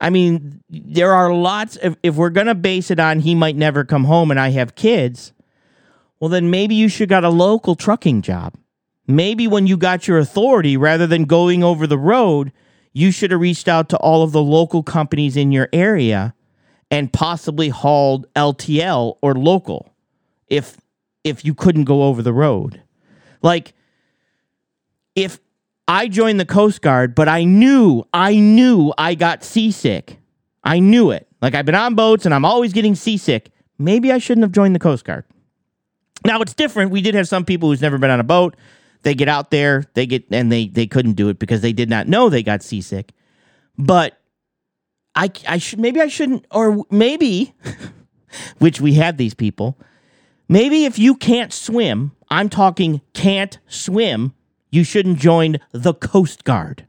I mean, there are lots if we're to base it on he might never come home and I have kids, well, then maybe you should got a local trucking job. Maybe when you got your authority, rather than going over the road, you should have reached out to all of the local companies in your area and possibly hauled LTL or local if if you couldn't go over the road. Like if I joined the Coast Guard, but I knew, I knew I got seasick. I knew it. Like I've been on boats and I'm always getting seasick. Maybe I shouldn't have joined the Coast Guard. Now it's different. We did have some people who's never been on a boat. They get out there, they get and they they couldn't do it because they did not know they got seasick. But I I should maybe I shouldn't or maybe which we had these people. Maybe if you can't swim, I'm talking can't swim, you shouldn't join the Coast Guard.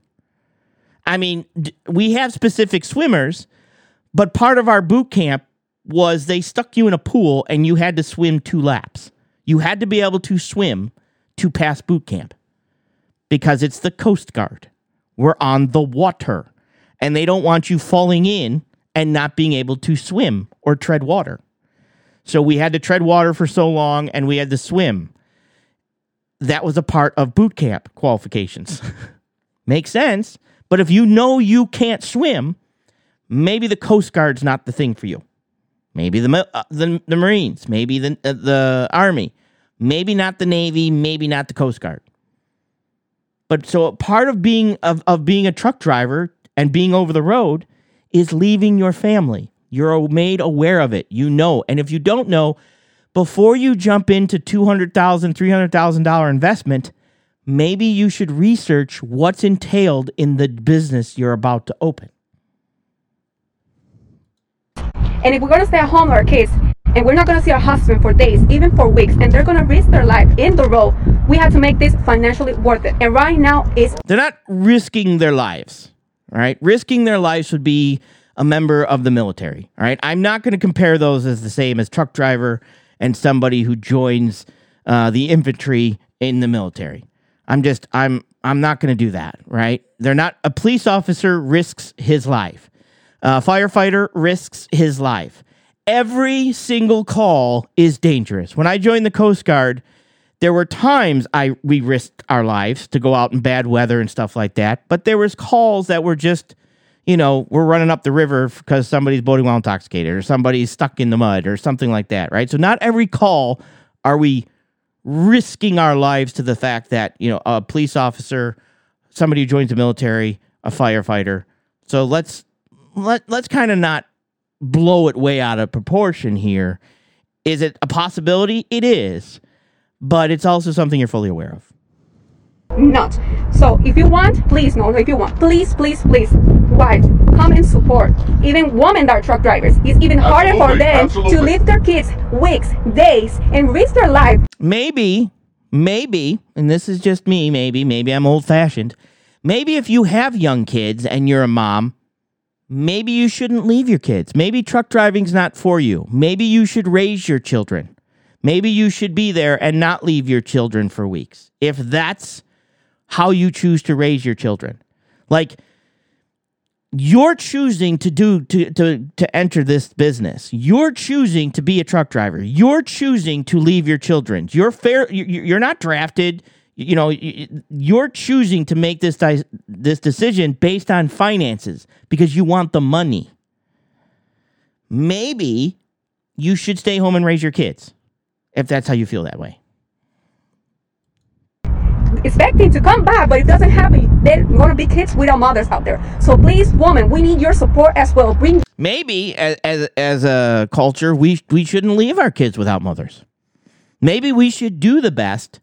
I mean, we have specific swimmers, but part of our boot camp was they stuck you in a pool and you had to swim two laps. You had to be able to swim to pass boot camp because it's the Coast Guard. We're on the water and they don't want you falling in and not being able to swim or tread water. So we had to tread water for so long and we had to swim. That was a part of boot camp qualifications. Makes sense. But if you know you can't swim, maybe the Coast Guard's not the thing for you. maybe the uh, the, the Marines, maybe the uh, the Army, maybe not the Navy, maybe not the Coast Guard. But so part of being of, of being a truck driver and being over the road is leaving your family. You're made aware of it. You know. And if you don't know, before you jump into $200,000, $300,000 investment, maybe you should research what's entailed in the business you're about to open. And if we're gonna stay at home with our kids, and we're not gonna see our husband for days, even for weeks, and they're gonna risk their life in the road, we have to make this financially worth it. And right now, it's They're not risking their lives, right? Risking their lives would be a member of the military, all right? I'm not going to compare those as the same as truck driver and somebody who joins uh, the infantry in the military. I'm just I'm I'm not going to do that, right? They're not a police officer risks his life. A firefighter risks his life. Every single call is dangerous. When I joined the Coast Guard, there were times I we risked our lives to go out in bad weather and stuff like that, but there was calls that were just, you know, we're running up the river because somebody's boating while intoxicated or somebody's stuck in the mud or something like that, right? So not every call are we risking our lives to the fact that, you know, a police officer, somebody who joins the military, a firefighter. So let's let let's kind of not blow it way out of proportion here. Is it a possibility? It is but it's also something you're fully aware of. not. So if you want, please, no, if you want, please, please, please, wives, come and support. Even women that are truck drivers, it's even harder for them absolutely. to leave their kids weeks, days, and risk their life Maybe, maybe, and this is just me, maybe, maybe I'm old fashioned. Maybe if you have young kids and you're a mom, maybe you shouldn't leave your kids. Maybe truck driving's not for you. Maybe you should raise your children. Maybe you should be there and not leave your children for weeks. If that's how you choose to raise your children. Like you're choosing to do to to to enter this business. You're choosing to be a truck driver. You're choosing to leave your children. You're fair you- you- you're not drafted. You know, you- you're choosing to make this this decision based on finances because you want the money. Maybe you should stay home and raise your kids if that's how you feel that way. Expecting to come back, but it doesn't happen. They're gonna be kids without mothers out there. So please, woman, we need your support as well. Bring Maybe as as, as a culture, we we shouldn't leave our kids without mothers. Maybe we should do the best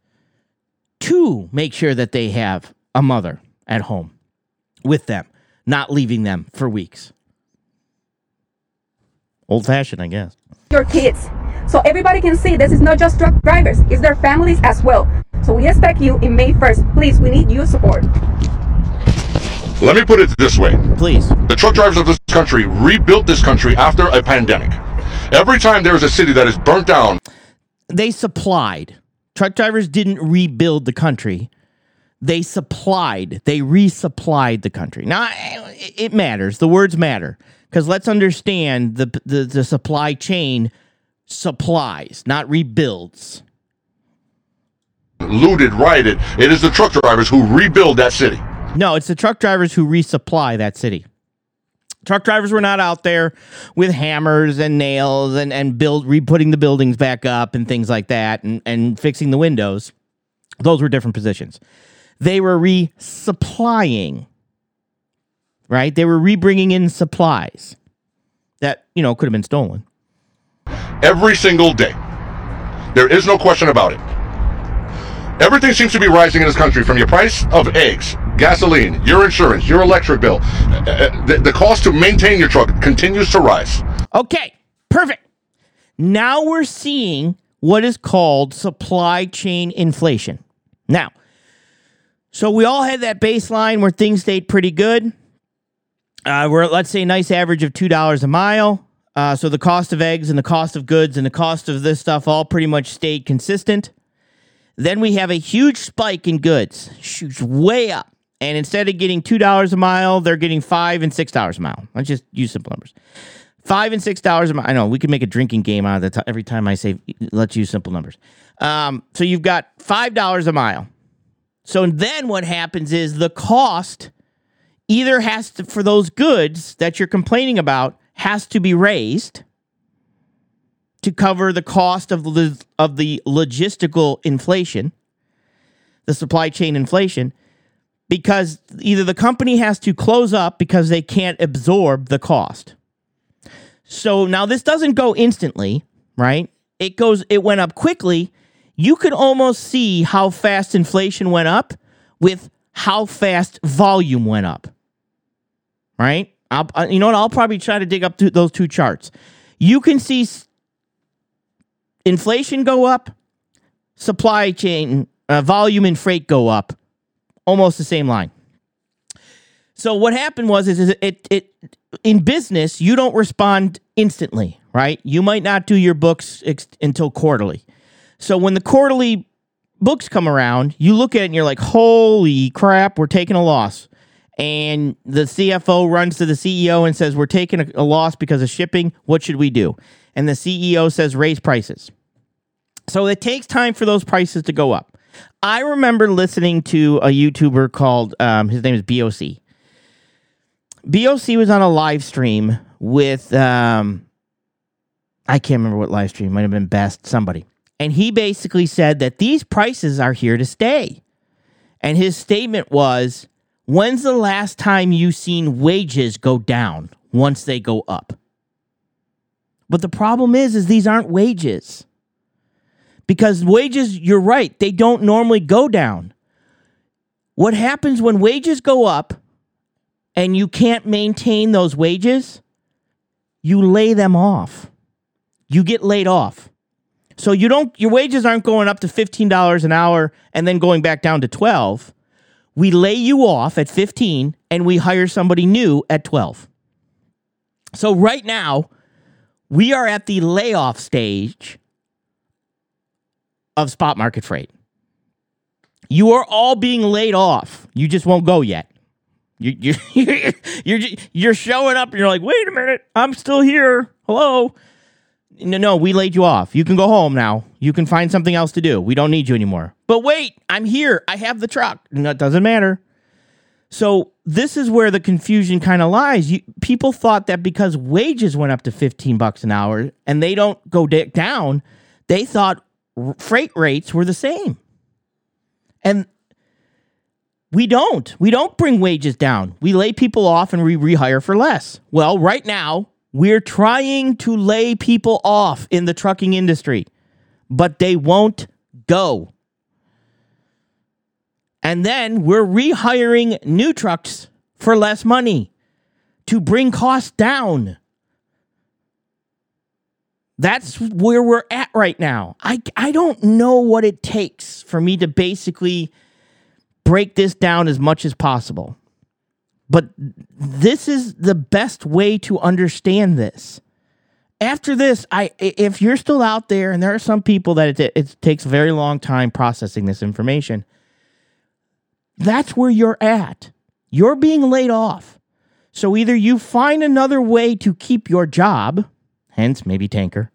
to make sure that they have a mother at home with them, not leaving them for weeks. Old fashioned, I guess. your kids. So everybody can see this is not just truck drivers, it's their families as well. So we expect you in May 1st. Please, we need your support. Let me put it this way. Please. The truck drivers of this country rebuilt this country after a pandemic. Every time there is a city that is burnt down, They supplied. Truck drivers didn't rebuild the country. They supplied. They resupplied the country. Now it it matters. The words matter because let's understand the, the the supply chain supplies, not rebuilds. Looted, rioted, it is the truck drivers who rebuild that city. No, it's the truck drivers who resupply that city. Truck drivers were not out there with hammers and nails and, and build re-putting the buildings back up and things like that and, and fixing the windows. Those were different positions. They were resupplying, right? They were rebringing in supplies that, you know, could have been stolen. Every single day. There is no question about it. Everything seems to be rising in this country from your price of eggs, gasoline, your insurance, your electric bill. Uh, uh, The, the cost to maintain your truck continues to rise. Okay, perfect. Now we're seeing what is called supply chain inflation. Now, so we all had that baseline where things stayed pretty good. Uh, we're at, let's say a nice average of two dollars a mile. Uh, so the cost of eggs and the cost of goods and the cost of this stuff all pretty much stayed consistent. Then we have a huge spike in goods, shoots way up. And instead of getting two dollars a mile, they're getting five and six dollars a mile. Let's just use simple numbers. Five and six dollars a mile. I know we could make a drinking game out of that every time I say let's use simple numbers. Um, so you've got five dollars a mile. So then what happens is the cost either has to for those goods that you're complaining about has to be raised to cover the cost of the of the logistical inflation, the supply chain inflation, because either the company has to close up because they can't absorb the cost. So now this doesn't go instantly, right? It goes it went up quickly. You could almost see how fast inflation went up with how fast volume went up. Right? I'll, uh, you know what? I'll probably try to dig up th- those two charts. You can see inflation go up, supply chain uh, volume and freight go up, almost the same line. So what happened was is, is it it in business you don't respond instantly, right? You might not do your books ex- until quarterly. So when the quarterly books come around, you look at it and you're like, "Holy crap, we're taking a loss." And the CFO runs to the CEO and says, "We're taking a, a loss because of shipping. What should we do?" And the CEO says, "Raise prices." So it takes time for those prices to go up. I remember listening to a YouTuber called um, his name is BOC. BOC was on a live stream with um, I can't remember what live stream might have been best somebody, and he basically said that these prices are here to stay. And his statement was, "When's the last time you seen wages go down once they go up?" But the problem is, is these aren't wages because wages, you're right, they don't normally go down. What happens when wages go up and you can't maintain those wages? You lay them off. You get laid off. So you don't your wages aren't going up to $15 an hour and then going back down to 12. We lay you off at 15 and we hire somebody new at 12. So right now, we are at the layoff stage of spot market freight. You are all being laid off. You just won't go yet. You, you, you're, you're showing up and you're like, wait a minute, I'm still here. Hello. No, no, we laid you off. You can go home now. You can find something else to do. We don't need you anymore. But wait, I'm here. I have the truck. No, it doesn't matter. So this is where the confusion kind of lies. You, people thought that because wages went up to 15 bucks an hour and they don't go da- down, they thought freight rates were the same. And we don't. We don't bring wages down. We lay people off and we rehire for less. Well, right now, we're trying to lay people off in the trucking industry, but they won't go. And then we're rehiring new trucks for less money to bring costs down. That's where we're at right now. I, I don't know what it takes for me to basically break this down as much as possible. But this is the best way to understand this. After this, I if you're still out there, and there are some people that it, it takes a very long time processing this information, that's where you're at. You're being laid off. So either you find another way to keep your job, hence maybe tanker,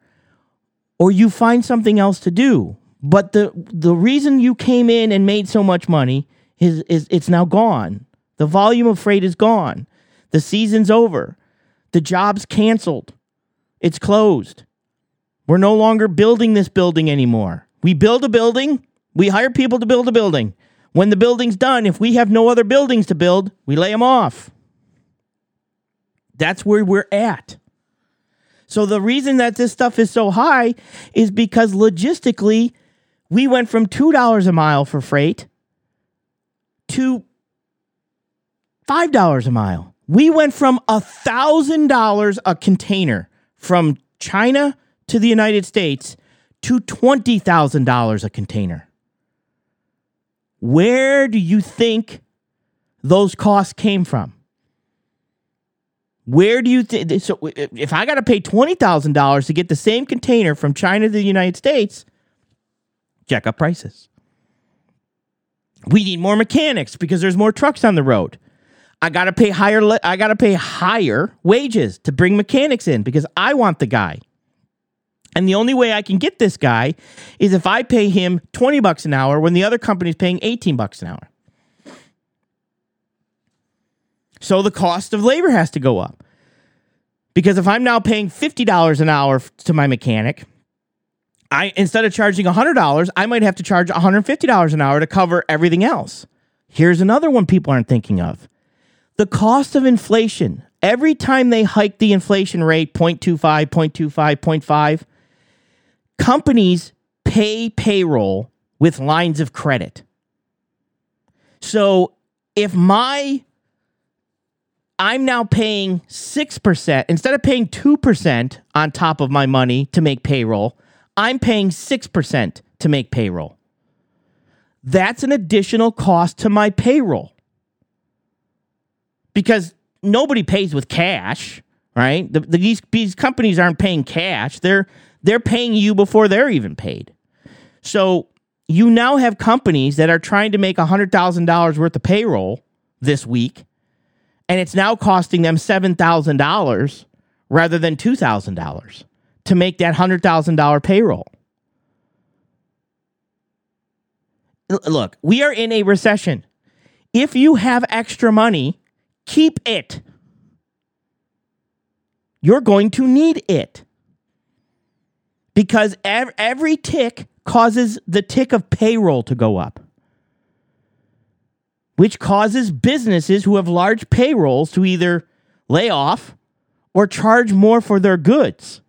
or you find something else to do. But the the reason you came in and made so much money is is it's now gone. The volume of freight is gone. The season's over. The job's canceled. It's closed. We're no longer building this building anymore. We build a building, we hire people to build a building. When the building's done, if we have no other buildings to build, we lay them off. That's where we're at. So the reason that this stuff is so high is because logistically, we went from $2 a mile for freight to $5 a mile. We went from $1,000 a container from China to the United States to $20,000 a container. Where do you think those costs came from? Where do you think? So, if I got to pay $20,000 to get the same container from China to the United States, check up prices. We need more mechanics because there's more trucks on the road. I got to pay higher I got to pay higher wages to bring mechanics in because I want the guy. And the only way I can get this guy is if I pay him 20 bucks an hour when the other company's paying 18 bucks an hour. So the cost of labor has to go up. Because if I'm now paying $50 an hour to my mechanic I instead of charging $100, I might have to charge $150 an hour to cover everything else. Here's another one people aren't thinking of. The cost of inflation. Every time they hike the inflation rate 0.25, 0.25, 0.5, companies pay payroll with lines of credit. So if my I'm now paying 6% instead of paying 2% on top of my money to make payroll, I'm paying 6% to make payroll. That's an additional cost to my payroll. Because nobody pays with cash, right? The, the, these, these companies aren't paying cash. They're they're paying you before they're even paid. So you now have companies that are trying to make $100,000 worth of payroll this week, and it's now costing them $7,000 rather than $2,000 to make that $100,000 payroll. Look, we are in a recession. If you have extra money, keep it. You're going to need it because ev- every tick causes the tick of payroll to go up, which causes businesses who have large payrolls to either lay off or charge more for their goods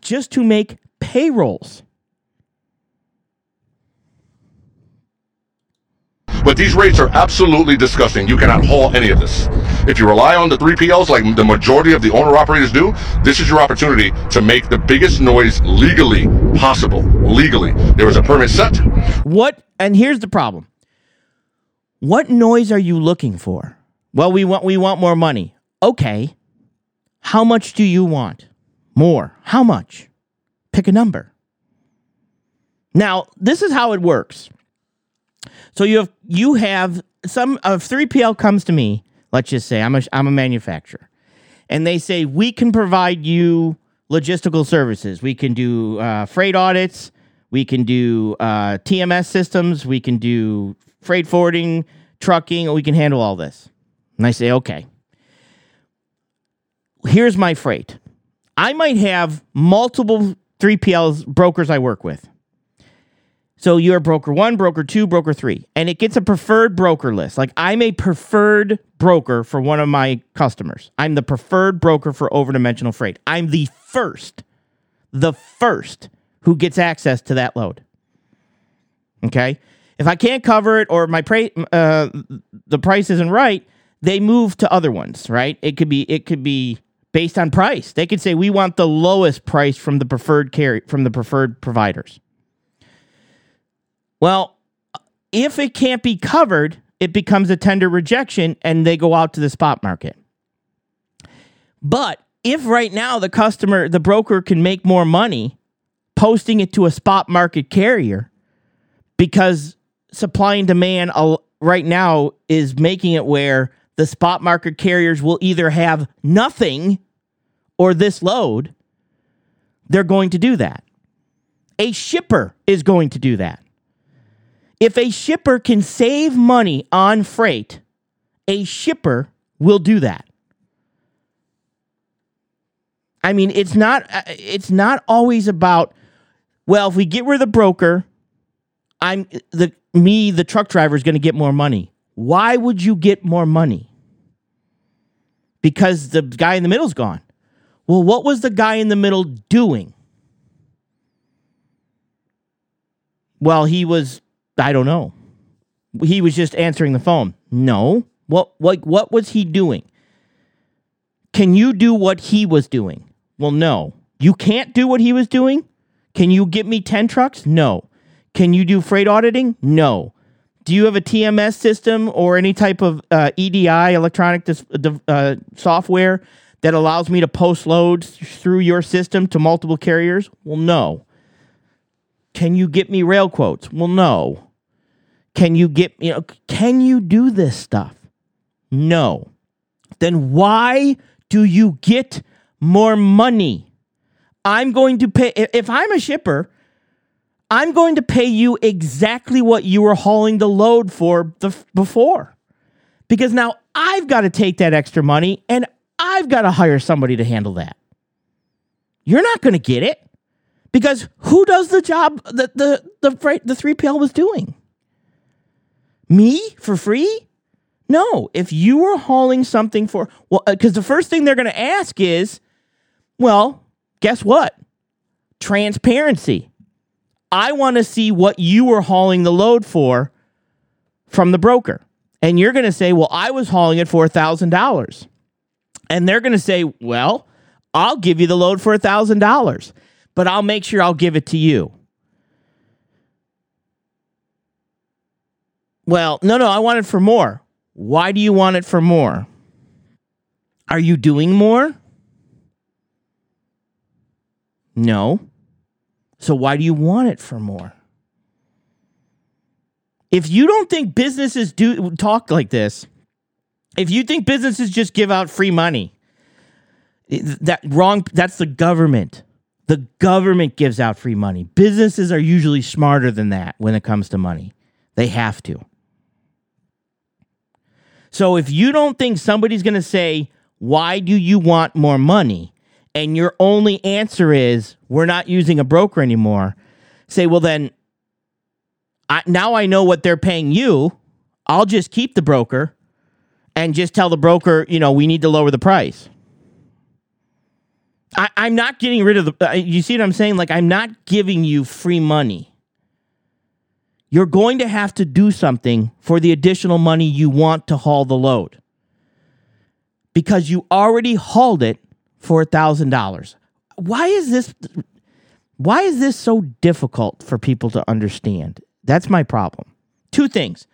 just to make payrolls. But these rates are absolutely disgusting. You cannot haul any of this. If you rely on the 3PLs like the majority of the owner operators do, this is your opportunity to make the biggest noise legally possible. Legally. There is a permit set. What and here's the problem. What noise are you looking for? Well, we want we want more money. Okay. How much do you want? More. How much? Pick a number. Now, this is how it works. So you have you have some of 3PL comes to me, let's just say I'm a I'm a manufacturer. And they say we can provide you logistical services. We can do uh, freight audits, we can do uh, TMS systems, we can do freight forwarding, trucking, we can handle all this. And I say, okay. Here's my freight. I might have multiple 3PLs brokers I work with. So you're broker one, broker two, broker three, and it gets a preferred broker list. Like I'm a preferred broker for one of my customers. I'm the preferred broker for overdimensional freight. I'm the first, the first who gets access to that load. Okay. If I can't cover it or my uh, the price isn't right, they move to other ones. Right? It could be it could be based on price. They could say we want the lowest price from the preferred carry from the preferred providers. Well, if it can't be covered, it becomes a tender rejection and they go out to the spot market. But if right now the customer, the broker can make more money posting it to a spot market carrier because supply and demand right now is making it where the spot market carriers will either have nothing or this load, they're going to do that. A shipper is going to do that. If a shipper can save money on freight, a shipper will do that. I mean, it's not uh, it's not always about well, if we get rid of the broker, I'm the me the truck driver is going to get more money. Why would you get more money? Because the guy in the middle's gone. Well, what was the guy in the middle doing? Well, he was I don't know. He was just answering the phone. No. What what what was he doing? Can you do what he was doing? Well, no. You can't do what he was doing? Can you get me 10 trucks? No. Can you do freight auditing? No. Do you have a TMS system or any type of uh, EDI, electronic dis- uh, software, that allows me to post loads through your system to multiple carriers? Well, no. Can you get me rail quotes? Well, no. Can you get, you know, can you do this stuff? No. Then why do you get more money? I'm going to pay, if I'm a shipper, I'm going to pay you exactly what you were hauling the load for the, before. Because now I've got to take that extra money and I've got to hire somebody to handle that. You're not going to get it Because who does the job that the the the 3PL was doing? Me for free? No. If you were hauling something for well, uh, because the first thing they're going to ask is, well, guess what? Transparency. I want to see what you were hauling the load for from the broker. And you're going to say, well, I was hauling it for $1,000. And they're going to say, well, I'll give you the load for $1,000, but I'll make sure I'll give it to you. Well, no, no, I want it for more. Why do you want it for more? Are you doing more? No. So why do you want it for more? If you don't think businesses do talk like this, if you think businesses just give out free money, that wrong that's the government. The government gives out free money. Businesses are usually smarter than that when it comes to money. They have to. So if you don't think somebody's going to say, "Why do you want more money?" And your only answer is, "We're not using a broker anymore." Say, "Well then I, now I know what they're paying you. I'll just keep the broker and just tell the broker, you know, we need to lower the price." I, I'm not getting rid of the. Uh, you see what I'm saying? Like, I'm not giving you free money. You're going to have to do something for the additional money you want to haul the load because you already hauled it for thousand dollars. Why is this? Why is this so difficult for people to understand? That's my problem. Two things.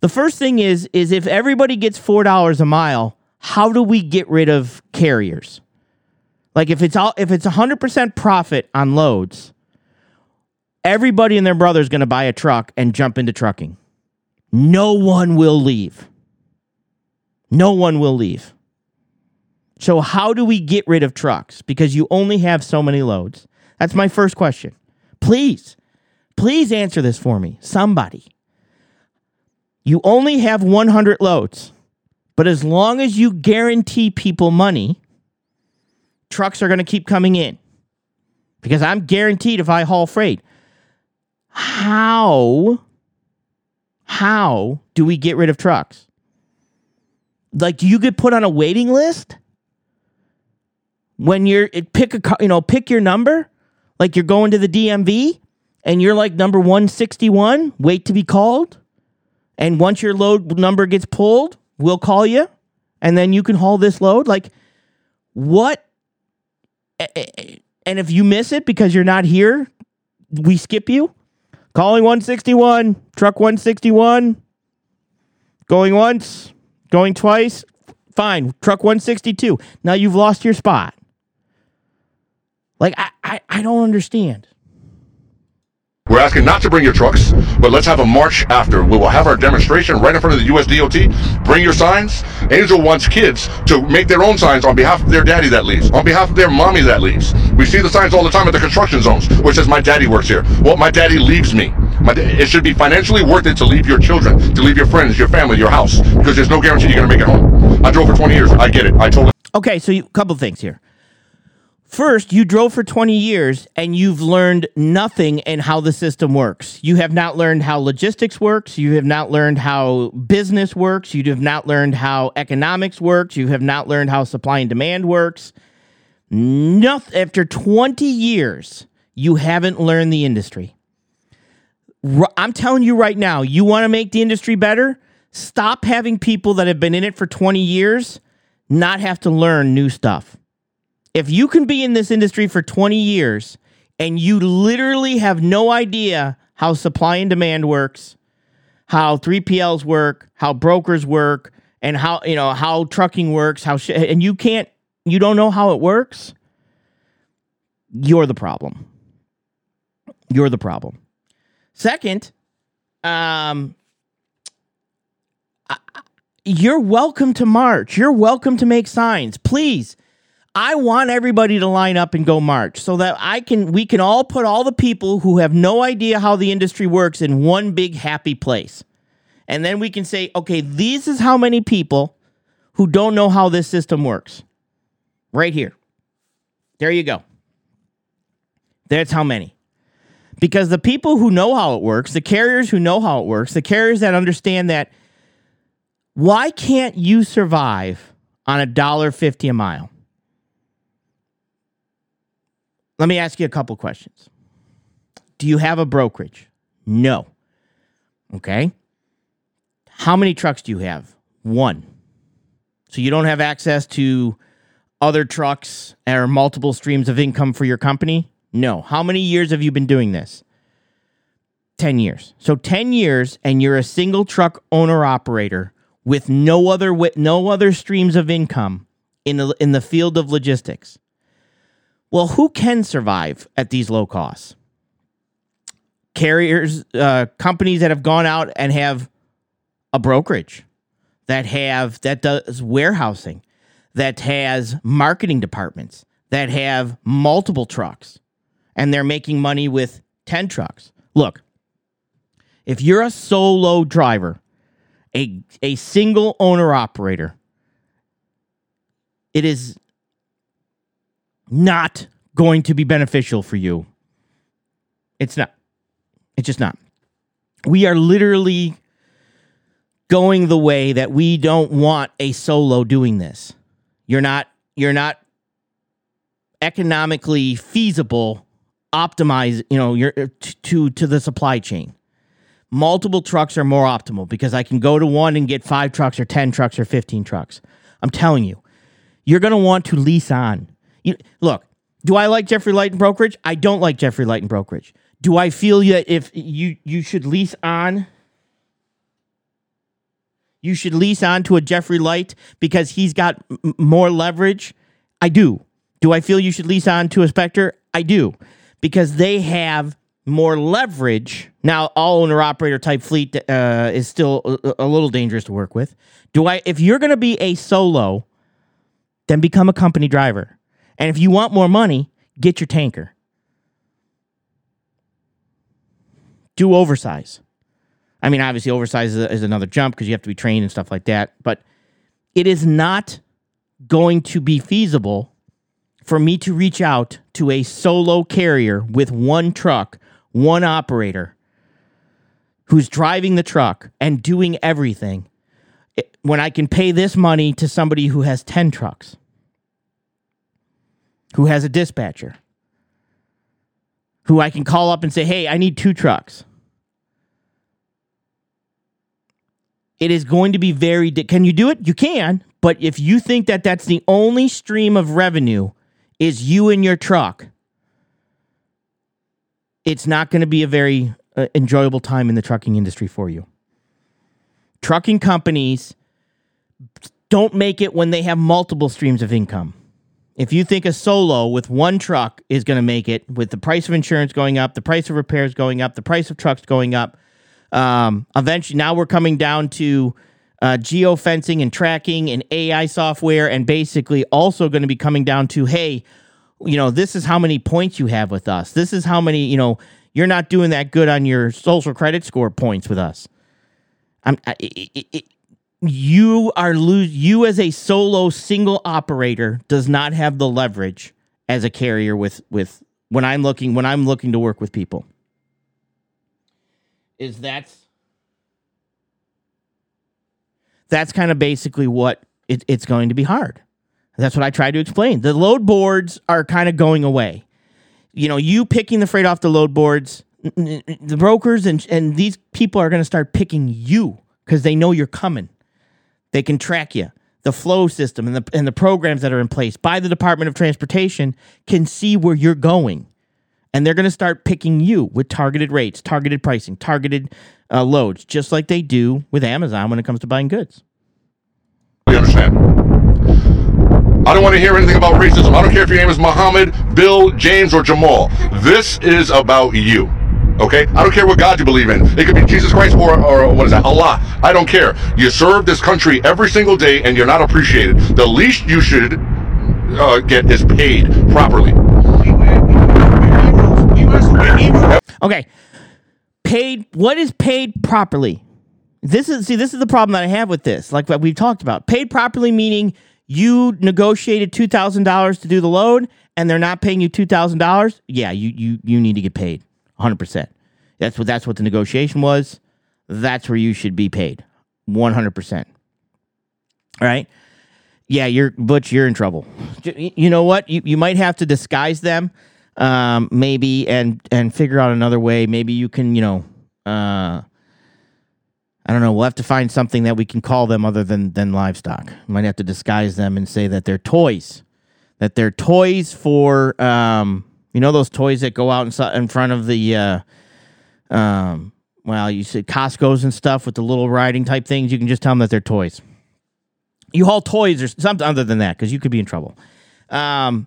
The first thing is is if everybody gets four dollars a mile, how do we get rid of carriers? Like if it's all if it's 100% profit on loads, everybody and their brother is going to buy a truck and jump into trucking. No one will leave. No one will leave. So how do we get rid of trucks because you only have so many loads? That's my first question. Please. Please answer this for me. Somebody. You only have 100 loads. But as long as you guarantee people money, trucks are going to keep coming in because I'm guaranteed if I haul freight. How how do we get rid of trucks? Like do you get put on a waiting list? When you're pick a you know, pick your number, like you're going to the DMV and you're like number 161, wait to be called. And once your load number gets pulled, we'll call you and then you can haul this load. Like what and if you miss it because you're not here, we skip you. Calling 161, truck 161, going once, going twice, fine. Truck 162. Now you've lost your spot. Like, I, I, I don't understand. We're asking not to bring your trucks, but let's have a march after. We will have our demonstration right in front of the USDOT. Bring your signs. Angel wants kids to make their own signs on behalf of their daddy that leaves, on behalf of their mommy that leaves. We see the signs all the time at the construction zones, where it says, my daddy works here. Well, my daddy leaves me. My, it should be financially worth it to leave your children, to leave your friends, your family, your house, because there's no guarantee you're going to make it home. I drove for 20 years. I get it. I totally Okay, so a couple things here. First, you drove for 20 years and you've learned nothing in how the system works. You have not learned how logistics works. You have not learned how business works. You have not learned how economics works. You have not learned how supply and demand works. Nothing, after 20 years, you haven't learned the industry. I'm telling you right now, you want to make the industry better? Stop having people that have been in it for 20 years not have to learn new stuff if you can be in this industry for 20 years and you literally have no idea how supply and demand works, how 3PLs work, how brokers work, and how, you know, how trucking works, how sh- and you can't you don't know how it works, you're the problem. You're the problem. Second, um you're welcome to march. You're welcome to make signs. Please I want everybody to line up and go march so that I can we can all put all the people who have no idea how the industry works in one big happy place. And then we can say, okay, this is how many people who don't know how this system works. Right here. There you go. That's how many. Because the people who know how it works, the carriers who know how it works, the carriers that understand that why can't you survive on a dollar fifty a mile? Let me ask you a couple questions. Do you have a brokerage? No. Okay. How many trucks do you have? One. So you don't have access to other trucks or multiple streams of income for your company? No. How many years have you been doing this? 10 years. So 10 years and you're a single truck owner operator with no other with no other streams of income in the in the field of logistics. Well, who can survive at these low costs? Carriers, uh, companies that have gone out and have a brokerage that have that does warehousing, that has marketing departments, that have multiple trucks, and they're making money with 10 trucks. Look, if you're a solo driver, a, a single owner operator, it is not going to be beneficial for you. It's not. It's just not. We are literally going the way that we don't want a solo doing this. You're not you're not economically feasible optimize, you know, your uh, to to the supply chain. Multiple trucks are more optimal because I can go to one and get 5 trucks or 10 trucks or 15 trucks. I'm telling you. You're going to want to lease on. You, look, do I like Jeffrey Light and brokerage? I don't like Jeffrey Light and brokerage. Do I feel that if you you should lease on you should lease on to a Jeffrey Light because he's got m- more leverage? I do. Do I feel you should lease on to a Spectre? I do. Because they have more leverage. Now, all owner operator type fleet uh, is still a, a little dangerous to work with. Do I if you're going to be a solo, then become a company driver. And if you want more money, get your tanker. Do oversize. I mean, obviously, oversize is, is another jump because you have to be trained and stuff like that. But it is not going to be feasible for me to reach out to a solo carrier with one truck, one operator who's driving the truck and doing everything when I can pay this money to somebody who has 10 trucks, who has a dispatcher, who I can call up and say, hey, I need two trucks. It is going to be very. Di- can you do it? You can. But if you think that that's the only stream of revenue is you and your truck, it's not going to be a very uh, enjoyable time in the trucking industry for you. Trucking companies don't make it when they have multiple streams of income. If you think a solo with one truck is going to make it, with the price of insurance going up, the price of repairs going up, the price of trucks going up, um, eventually now we're coming down to uh, geofencing and tracking and AI software, and basically also going to be coming down to hey, you know, this is how many points you have with us. This is how many, you know, you're not doing that good on your social credit score points with us. I'm, I, it, you are lose you as a solo single operator does not have the leverage as a carrier with with when I'm looking when I'm looking to work with people. Is that's that's kind of basically what it, it's going to be hard. That's what I tried to explain. The load boards are kind of going away. You know, you picking the freight off the load boards, the brokers and and these people are going to start picking you because they know you're coming. They can track you. The flow system and the and the programs that are in place by the Department of Transportation can see where you're going, and they're going to start picking you with targeted rates, targeted pricing, targeted uh, loads, just like they do with Amazon when it comes to buying goods. You understand? I don't want to hear anything about racism. I don't care if your name is Muhammad, Bill, James, or Jamal. This is about you. Okay? I don't care what God you believe in. It could be Jesus Christ or, or what is that? Allah. I don't care. You serve this country every single day and you're not appreciated. The least you should uh, get is paid properly. Okay. Paid what is paid properly? This is see this is the problem that I have with this. Like what we've talked about. Paid properly meaning you negotiated two thousand dollars to do the load, and they're not paying you two thousand dollars. Yeah, you you you need to get paid hundred percent. That's what that's what the negotiation was. That's where you should be paid one hundred percent. All right. Yeah, you're Butch. You're in trouble. You know what? You you might have to disguise them, um, maybe, and and figure out another way. Maybe you can, you know, uh, I don't know. We'll have to find something that we can call them other than than livestock. Might have to disguise them and say that they're toys, that they're toys for, um, you know, those toys that go out in, in front of the, uh, um, well, you said Costco's and stuff with the little riding type things. You can just tell them that they're toys. You haul toys or something other than that because you could be in trouble. Um,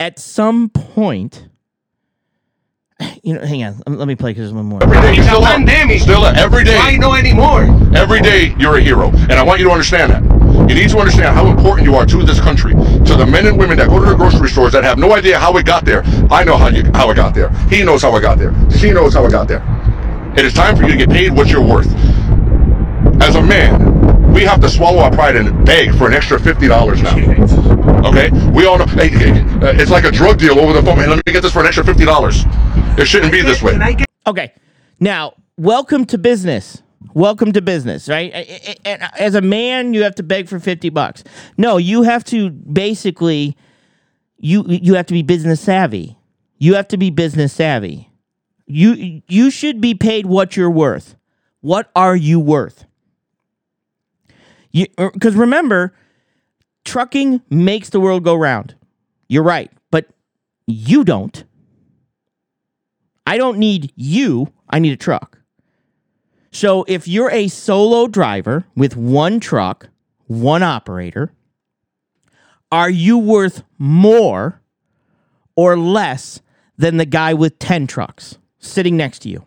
at some point, you know, hang on. Let me, play because there's one more. Every day you It's a still are. pandemic. Still are. Every Why day. anymore? Every day you're a hero. And I want you to understand that. You need to understand how important you are to this country, to the men and women that go to the grocery stores that have no idea how it got there. I know how you how it got there. He knows how it got there. She knows how it got there. It is time for you to get paid what you're worth. As a man, we have to swallow our pride and beg for an extra fifty dollars now. Okay, we all know. Hey, hey, it's like a drug deal over the phone. Hey, let me get this for an extra fifty dollars. It shouldn't be this way. Can I get Okay. Now, welcome to business. Welcome to business, right? A- a- a- As a man, you have to beg for 50 bucks. No, you have to basically you you have to be business savvy. You have to be business savvy. You you should be paid what you're worth. What are you worth? You er, cuz remember, trucking makes the world go round. You're right, but you don't. I don't need you, I need a truck. So if you're a solo driver with one truck, one operator, are you worth more or less than the guy with 10 trucks sitting next to you?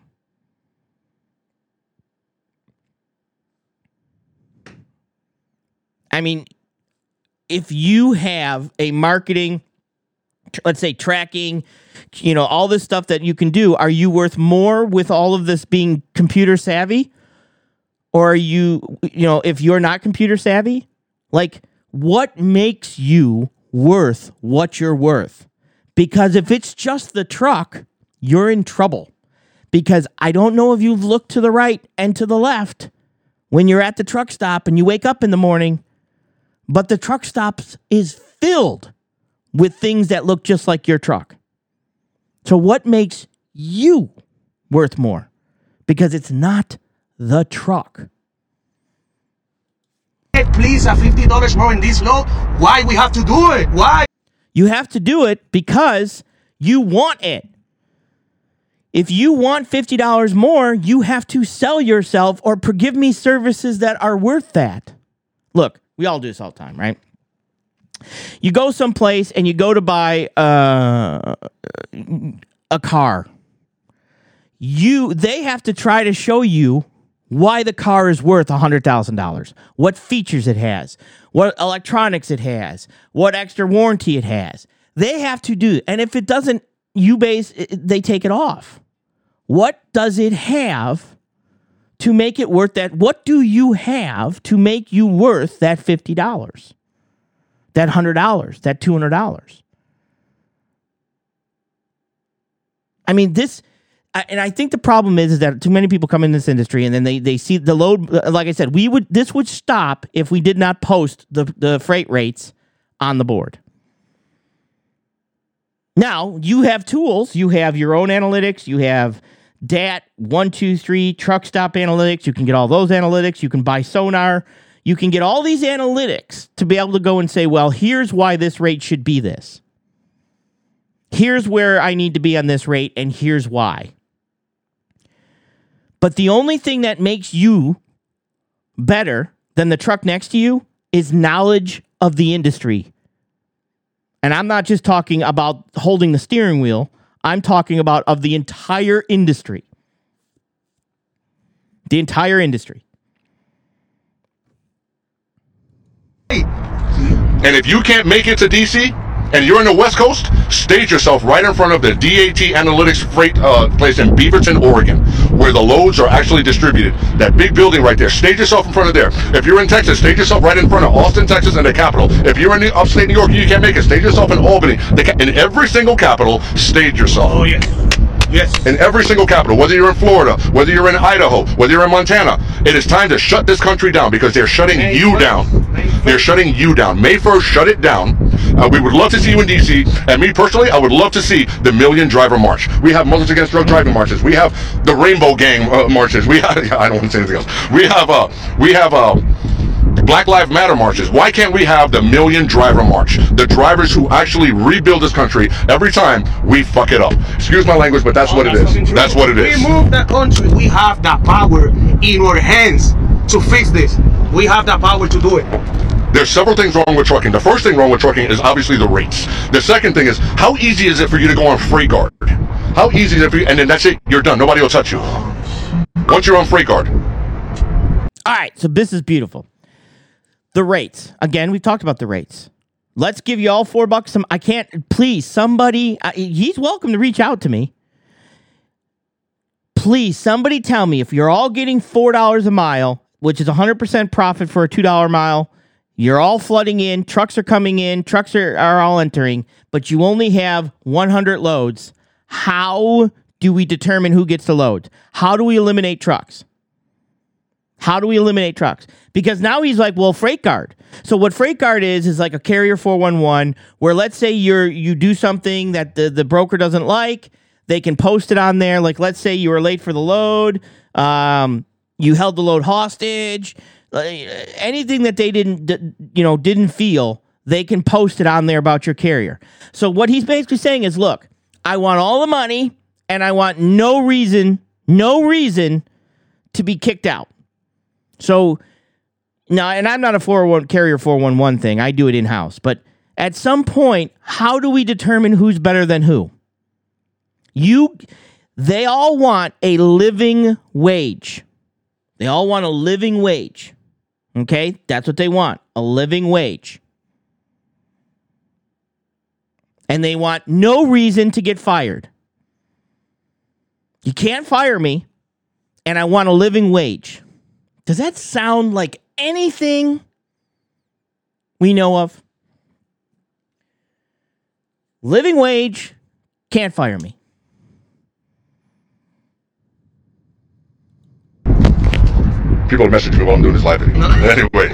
I mean, if you have a marketing let's say tracking you know all this stuff that you can do are you worth more with all of this being computer savvy? Or are you you know if you're not computer savvy like what makes you worth what you're worth? Because if it's just the truck you're in trouble. Because i don't know if you've looked to the right and to the left when you're at the truck stop and you wake up in the morning but the truck stops is filled with things that look just like your truck. So, what makes you worth more? Because it's not the truck. please a fifty dollars more in this load? Why we have to do it? Why? You have to do it because you want it. If you want $50 more, you have to sell yourself or give me services that are worth that. Look, we all do this all the time, right? You go someplace and you go to buy uh, a car. You they have to try to show you why the car is worth $100,000, what features it has, what electronics it has, what extra warranty it has. They have to do and if it doesn't you base they take it off. What does it have to make it worth that? What do you have to make you worth that $50? That $100, that $200? I mean, this, and I think the problem is, is that too many people come in this industry and then they, they see the load. Uh, like I said, we would, this would stop if we did not post the, the freight rates on the board. Now you have tools. You have your own analytics. You have DAT one two three truck stop analytics. You can get all those analytics. You can buy sonar. You can get all these analytics to be able to go and say, well, here's why this rate should be this. Here's where I need to be on this rate, and here's why. But the only thing that makes you better than the truck next to you is knowledge of the industry. And I'm not just talking about holding the steering wheel, I'm talking about of the entire industry. The entire industry. And if you can't make it to DC, and you're in the West Coast, stage yourself right in front of the DAT Analytics freight uh, place in Beaverton, Oregon, where the loads are actually distributed. That big building right there. Stage yourself in front of there. If you're in Texas, stage yourself right in front of Austin, Texas, and the capital. If you're in the upstate New York, you can't make it. Stage yourself in Albany. In every single capital, stage yourself. Oh yes. Yes. In every single capital, whether you're in Florida, whether you're in Idaho, whether you're in Montana, it is time to shut this country down because they're shutting May you 1st. down. May They're shutting you down. May 1st, shut it down. Uh, we would love to see you in DC. And me personally, I would love to see the Million Driver March. We have Muslims Against Drug Driving marches. We have the Rainbow Gang uh, marches. We have, I don't want to say anything else. We have, uh, we have, uh, Black Lives Matter marches. Why can't we have the Million Driver March? The drivers who actually rebuild this country every time we fuck it up. Excuse my language, but that's oh, what it That's is. fucking true. That's what it is. We move the country. We have the power in our hands to fix this. We have the power to do it. There's several things wrong with trucking. The first thing wrong with trucking is obviously the rates. The second thing is how easy is it for you to go on Freight Guard? How easy is it for you? And then that's it. You're done. Nobody will touch you. Once you're on Freight Guard. All right, so this is beautiful. The rates. Again, we've talked about the rates. Let's give you all four bucks. Some I can't. Please, somebody. Uh, he's welcome to reach out to me. Please, somebody tell me if you're all getting four dollars a mile, which is 100% profit for a two dollar mile. You're all flooding in. Trucks are coming in. Trucks are, are all entering, but you only have 100 loads. How do we determine who gets the load? How do we eliminate trucks? How do we eliminate trucks? Because now he's like, well, freight guard. So what freight guard is is like a carrier 411 where let's say you're you do something that the, the broker doesn't like, they can post it on there. Like let's say you were late for the load, um, you held the load hostage, anything that they didn't you know didn't feel, they can post it on there about your carrier. So what he's basically saying is, look, I want all the money and I want no reason, no reason to be kicked out. So now, and I'm not a 401 carrier 411 thing. I do it in house. But at some point, how do we determine who's better than who? You, they all want a living wage. They all want a living wage. Okay, that's what they want a living wage. And they want no reason to get fired. You can't fire me, and I want a living wage. Does that sound like anything we know of? Living wage, can't fire me. People message me while I'm doing this live video. Anyway,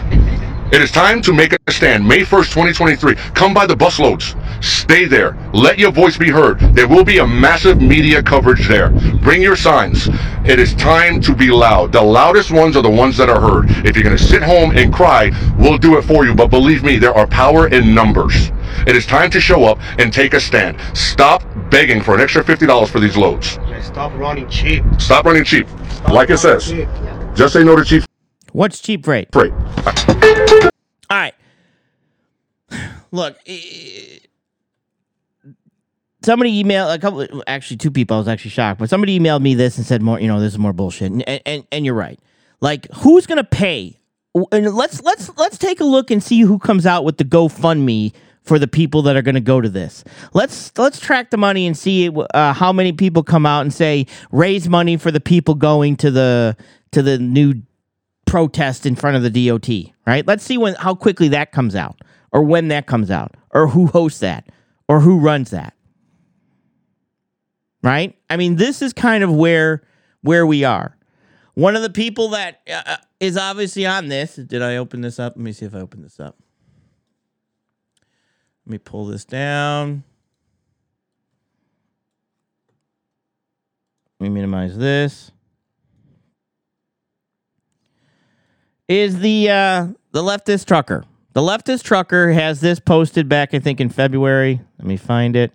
it is time to make a stand. May 1st, 2023. Come by the busloads. Stay there. Let your voice be heard. There will be a massive media coverage there. Bring your signs. It is time to be loud. The loudest ones are the ones that are heard. If you're going to sit home and cry, we'll do it for you. But believe me, there are power in numbers. It is time to show up and take a stand. Stop begging for an extra $50 for these loads. Stop running cheap. Stop running cheap. Stop Like it says. cheap. Just say no to cheap What's cheap freight? freight. All right. Look, somebody emailed a couple. Actually, two people. I was actually shocked, but somebody emailed me this and said more. You know, this is more bullshit. And and, and you're right. Like, who's gonna pay? And let's let's let's take a look and see who comes out with the GoFundMe for the people that are going to go to this. Let's let's track the money and see uh, how many people come out and say raise money for the people going to the to the new protest in front of the DOT, right? Let's see when how quickly that comes out or when that comes out or who hosts that or who runs that. Right? I mean, this is kind of where where we are. One of the people that uh, is obviously on this, did I open this up? Let me see if I open this up. Let me pull this down. Let me minimize this. Is the uh, the leftist trucker. The leftist trucker has this posted back, I think, in February. Let me find it.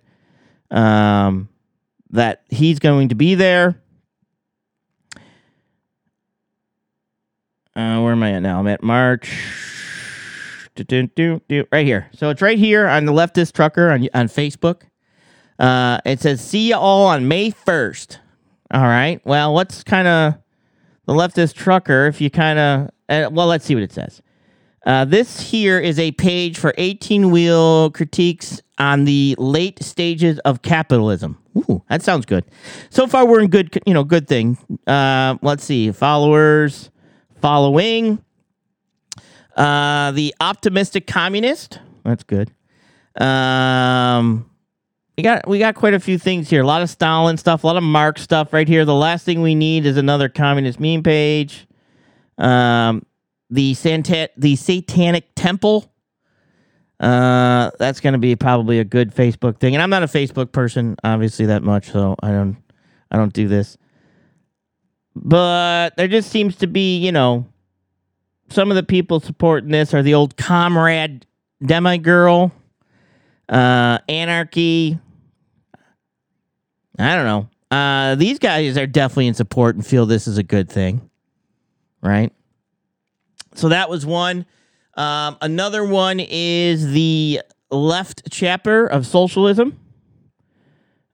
Um, that he's going to be there. Uh, where am I at now? I'm at March. Right here. So it's right here on the leftist trucker on on Facebook. Uh, it says, "See you all on May 1st. All right. Well, what's kind of the leftist trucker? If you kind of uh, well, let's see what it says. Uh, this here is a page for 18 wheel critiques on the late stages of capitalism. Ooh, that sounds good. So far, we're in good, you know, good thing. Uh, let's see, followers, following. Uh, the optimistic communist. That's good. Um, we got we got quite a few things here. A lot of Stalin stuff, a lot of Marx stuff right here. The last thing we need is another communist meme page. Um, the Santa- the Satanic Temple. Uh, that's going to be probably a good Facebook thing. And I'm not a Facebook person, obviously that much, so I don't I don't do this. But there just seems to be, you know, some of the people supporting this are the old comrade demi girl, uh, anarchy. I don't know. Uh, these guys are definitely in support and feel this is a good thing, right? So that was one. Um, another one is the left chapter of socialism.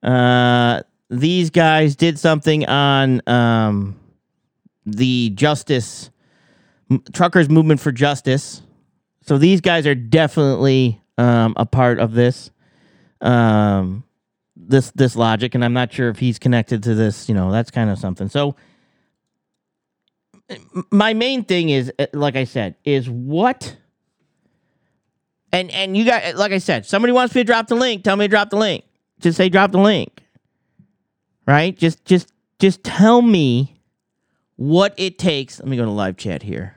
Uh, these guys did something on um, the justice truckers movement for justice. So these guys are definitely um, a part of this um, this this logic, and I'm not sure if he's connected to this. You know, that's kind of something. So my main thing is, uh, like I said, is what. And and you got like I said, somebody wants me to drop the link. Tell me to drop the link. Just say drop the link. Right? Just just just tell me what it takes. Let me go to live chat here.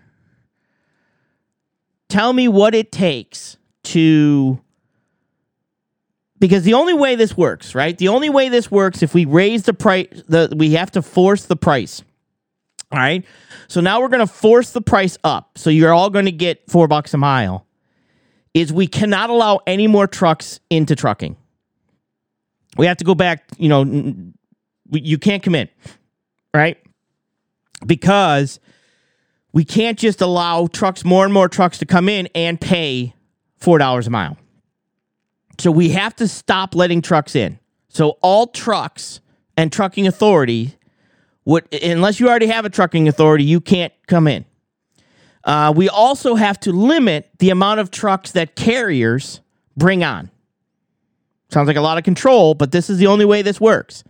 Tell me what it takes to because the only way this works, right? The only way this works if we raise the price the we have to force the price. All right? So now we're going to force the price up. So you're all going to get 4 bucks a mile. Is we cannot allow any more trucks into trucking. We have to go back, you know, you can't come in, right? Because we can't just allow trucks, more and more trucks to come in and pay $4 a mile. So we have to stop letting trucks in. So all trucks and trucking authority unless you already have a trucking authority, you can't come in. Uh, we also have to limit the amount of trucks that carriers bring on. Sounds like a lot of control, but this is the only way this works.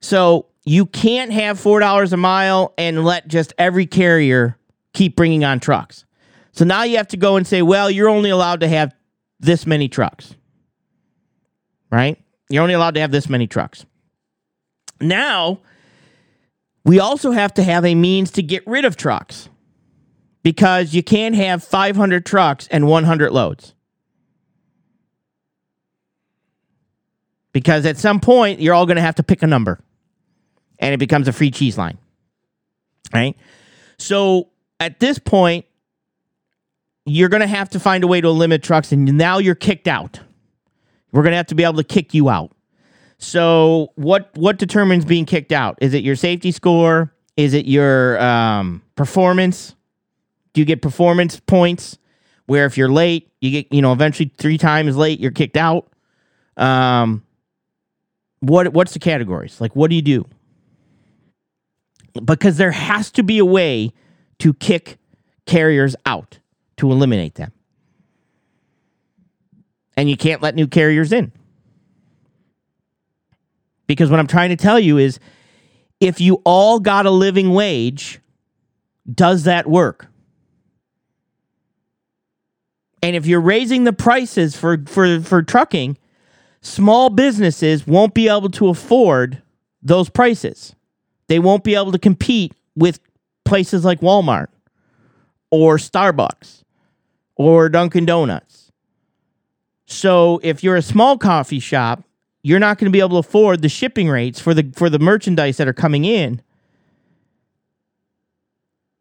So you can't have $4 a mile and let just every carrier keep bringing on trucks. So now you have to go and say, well, you're only allowed to have this many trucks, right? You're only allowed to have this many trucks. Now, we also have to have a means to get rid of trucks because you can't have 500 trucks and 100 loads. Because at some point, you're all going to have to pick a number and it becomes a free cheese line. Right? So at this point, you're going to have to find a way to limit trucks, and now you're kicked out. We're going to have to be able to kick you out. So what what determines being kicked out? Is it your safety score? Is it your um, performance? Do you get performance points? Where if you're late, you get you know eventually three times late, you're kicked out. Um, what what's the categories? Like what do you do? Because there has to be a way to kick carriers out to eliminate them. And you can't let new carriers in. Because what I'm trying to tell you is if you all got a living wage, does that work? And if you're raising the prices for, for, for trucking, small businesses won't be able to afford those prices. They won't be able to compete with places like Walmart or Starbucks or Dunkin' Donuts. So if you're a small coffee shop, you're not going to be able to afford the shipping rates for the for the merchandise that are coming in.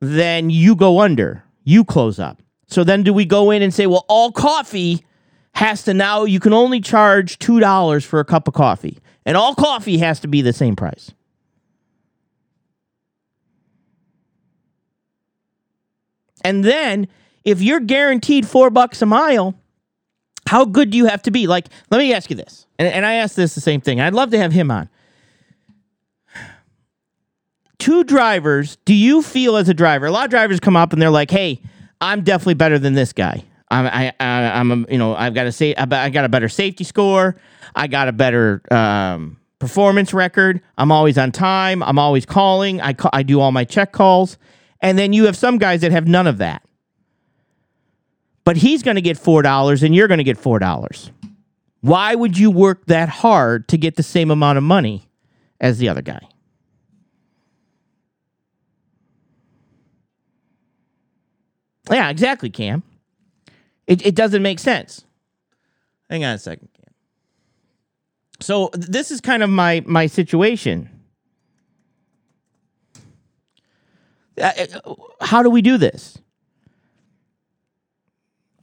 Then you go under. You close up. So then do we go in and say, well, all coffee has to now you can only charge $2 for a cup of coffee. And all coffee has to be the same price. And then if you're guaranteed 4 bucks a mile, how good do you have to be? Like, let me ask you this. And, and I asked this the same thing. I'd love to have him on. Two drivers, do you feel as a driver? A lot of drivers come up and they're like, hey, I'm definitely better than this guy. I'm I, I I'm a, you know I've got a say I got a better safety score. I got a better um, performance record. I'm always on time. I'm always calling. I ca- I do all my check calls. And then you have some guys that have none of that. But he's going to get four dollars, and you're going to get four dollars. Why would you work that hard to get the same amount of money as the other guy? Yeah, exactly, Cam. It, it doesn't make sense. Hang on a second, Cam. So this is kind of my my situation. Uh, uh, how do we do this?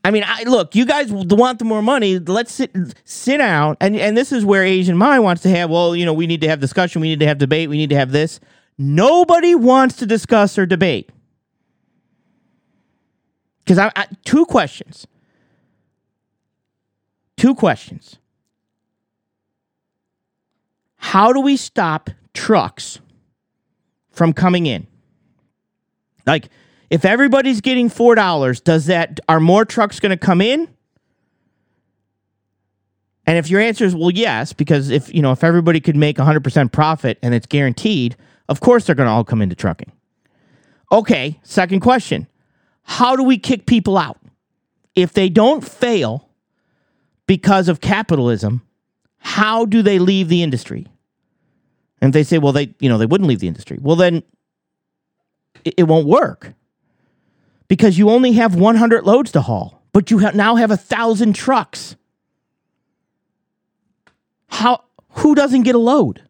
I mean, I, look, you guys want the more money. Let's sit sit down, and and this is where Asian Mind wants to have. Well, you know, we need to have discussion. We need to have debate. We need to have this. Nobody wants to discuss or debate because I, I two questions. Two questions. How do we stop trucks from coming in? Like, if everybody's getting four dollars, does that are more trucks going to come in? And if your answer is well, yes, because if you know if everybody could make 100% profit and it's guaranteed, of course they're going to all come into trucking. Okay, second question. How do we kick people out? If they don't fail because of capitalism, how do they leave the industry? And if they say, well, they, you know, they wouldn't leave the industry. Well, then it, it won't work because you only have 100 loads to haul, but you ha- now have a thousand trucks. How? Who doesn't get a load?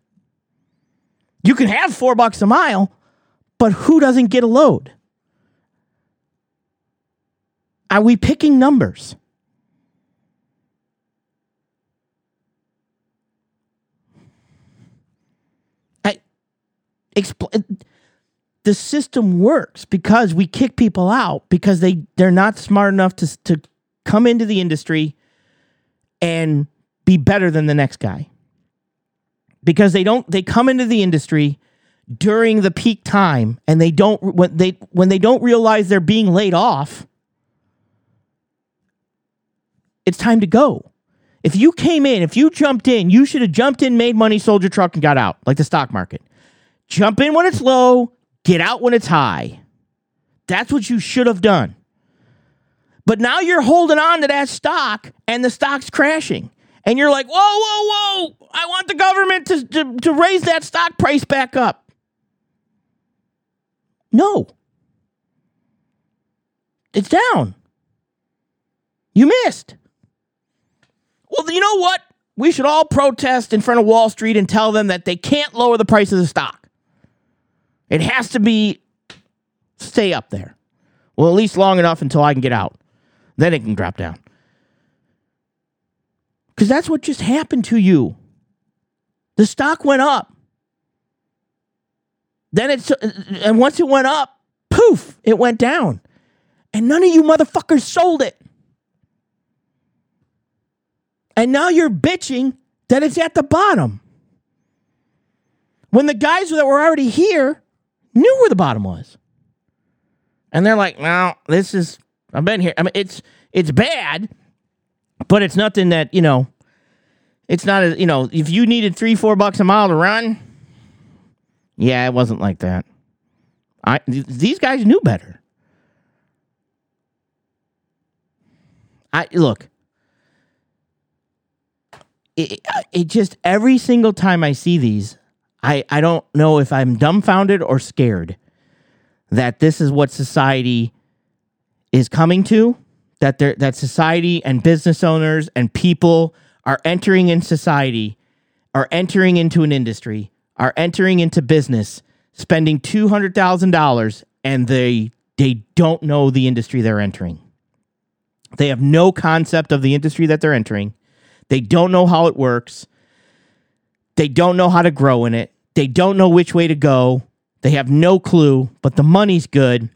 You can have four bucks a mile, but who doesn't get a load? Are we picking numbers? I explain the system works because we kick people out because they they're not smart enough to to come into the industry and be better than the next guy. Because they don't they come into the industry during the peak time and they don't when they when they don't realize they're being laid off it's time to go. If you came in, if you jumped in, you should have jumped in, made money, sold your truck and got out like the stock market. Jump in when it's low, Get out when it's high. That's what you should have done. But now you're holding on to that stock and the stock's crashing. And you're like, whoa, whoa, whoa, I want the government to, to, to raise that stock price back up. No. It's down. You missed. Well, you know what? We should all protest in front of Wall Street and tell them that they can't lower the price of the stock. It has to be stay up there. Well, at least long enough until I can get out. Then it can drop down. Because that's what just happened to you. The stock went up. Then it's, and once it went up, poof, it went down. And none of you motherfuckers sold it. And now you're bitching that it's at the bottom. When the guys that were already here knew where the bottom was. And they're like, "No, this is I've been here. I mean, it's it's bad, but it's nothing that you know. It's not a you know if you needed three four bucks a mile to run. Yeah, it wasn't like that. I th- these guys knew better. I look. It, it just every single time I see these, I, I don't know if I'm dumbfounded or scared that this is what society is coming to, that there that society and business owners and people are entering in society, are entering into an industry, are entering into business, spending two hundred thousand dollars, and they they don't know the industry they're entering. They have no concept of the industry that they're entering. They don't know how it works. They don't know how to grow in it. They don't know which way to go. They have no clue, but the money's good.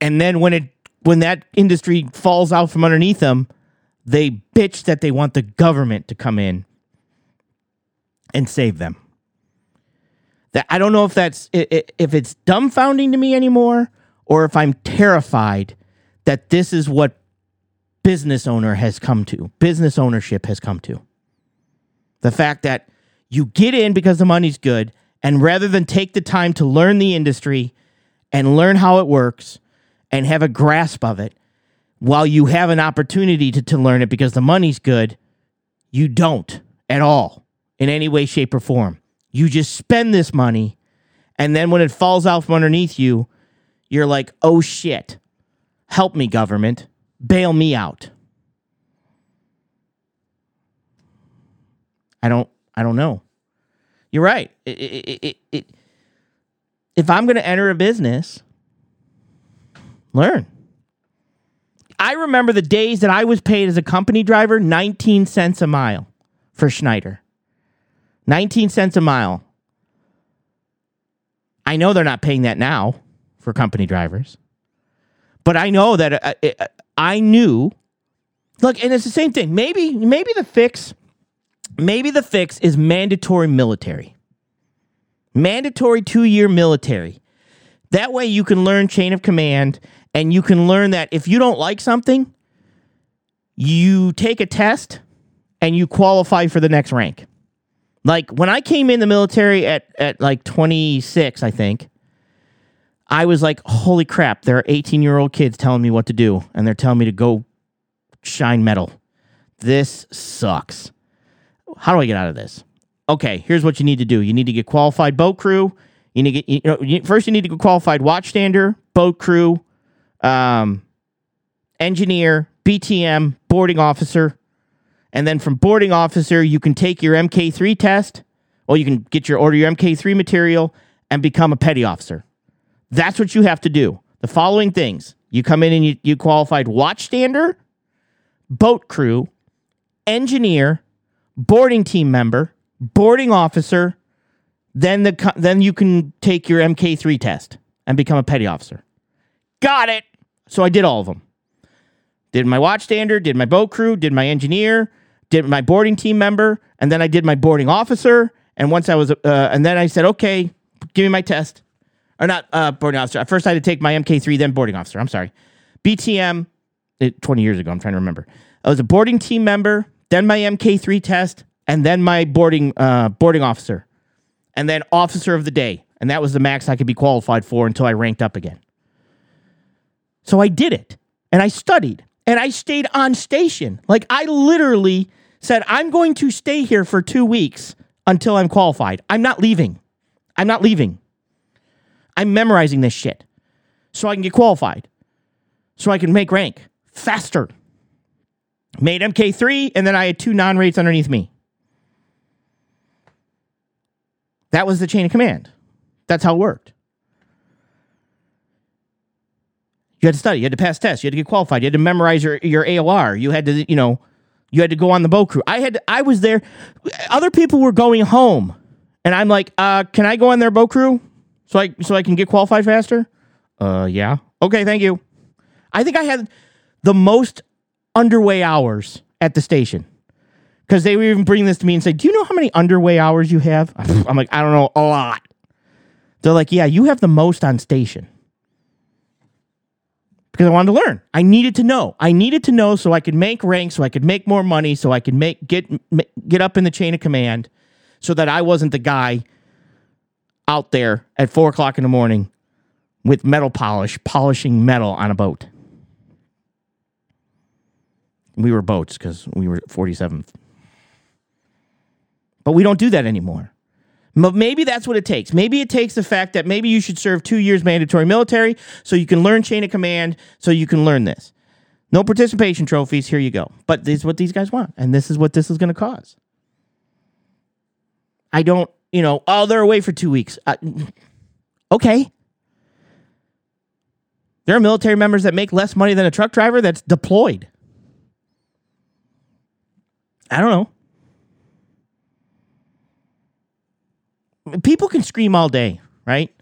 And then when it when that industry falls out from underneath them, they bitch that they want the government to come in and save them. That I don't know if that's if it's dumbfounding to me anymore or if I'm terrified that this is what business owner has come to, business ownership has come to. The fact that you get in because the money's good, and rather than take the time to learn the industry and learn how it works and have a grasp of it, while you have an opportunity to, to learn it because the money's good, you don't at all in any way, shape, or form. You just spend this money, and then when it falls out from underneath you, you're like, oh shit, help me, government, bail me out. I don't, I don't know. You're right. It, it, it, if I'm going to enter a business, learn. I remember the days that I was paid as a company driver 19 cents a mile for Schneider. 19 cents a mile. I know they're not paying that now for company drivers. But I know that uh, uh, I knew look and it's the same thing. Maybe maybe the fix maybe the fix is mandatory military. Mandatory 2-year military. That way you can learn chain of command and you can learn that if you don't like something, you take a test and you qualify for the next rank. Like when I came in the military at, at like 26, I think, I was like, holy crap, there are 18 year old kids telling me what to do, and they're telling me to go shine metal. This sucks. How do I get out of this? Okay, here's what you need to do you need to get qualified boat crew. You need to get, you know, first, you need to get qualified watchstander, boat crew, um, engineer, BTM, boarding officer. And then from boarding officer, you can take your MK3 test, or you can get your order your MK3 material and become a petty officer. That's what you have to do. The following things you come in and you, you qualified watchstander, boat crew, engineer, boarding team member, boarding officer. Then the then you can take your MK3 test and become a petty officer. Got it. So I did all of them. Did my watchstander, did my boat crew, did my engineer, did my boarding team member, and then I did my boarding officer. And once I was, uh, and then I said, okay, give me my test. Or not uh, boarding officer. At first I had to take my MK3, then boarding officer. I'm sorry. BTM, it, 20 years ago, I'm trying to remember. I was a boarding team member, then my MK3 test, and then my boarding uh, boarding officer, and then officer of the day. And that was the max I could be qualified for until I ranked up again. So I did it and I studied and I stayed on station. Like I literally said, I'm going to stay here for two weeks until I'm qualified. I'm not leaving. I'm not leaving. I'm memorizing this shit so I can get qualified, so I can make rank faster. Made MK3, and then I had two non rates underneath me. That was the chain of command. That's how it worked. You had to study. You had to pass tests. You had to get qualified. You had to memorize your, your AOR. You had to, you know, you had to go on the boat crew. I had, I was there. Other people were going home, and I'm like, uh, can I go on their boat crew so I so I can get qualified faster? Uh, yeah. Okay, thank you. I think I had the most underway hours at the station because they would even bring this to me and say, "Do you know how many underway hours you have?" I'm like, "I don't know, a lot." They're like, "Yeah, you have the most on station." Because I wanted to learn. I needed to know. I needed to know so I could make rank, so I could make more money, so I could make get get up in the chain of command, so that I wasn't the guy out there at four o'clock in the morning with metal polish, polishing metal on a boat. We were boats because we were 47th. But we don't do that anymore. M- Maybe that's what it takes. Maybe it takes the fact that maybe you should serve two years mandatory military so you can learn chain of command, so you can learn this. No participation trophies. Here you go. But this is what these guys want, and this is what this is going to cause. I don't, you know, oh, they're away for two weeks. Uh, okay. There are military members that make less money than a truck driver that's deployed. I don't know. People can scream all day, right?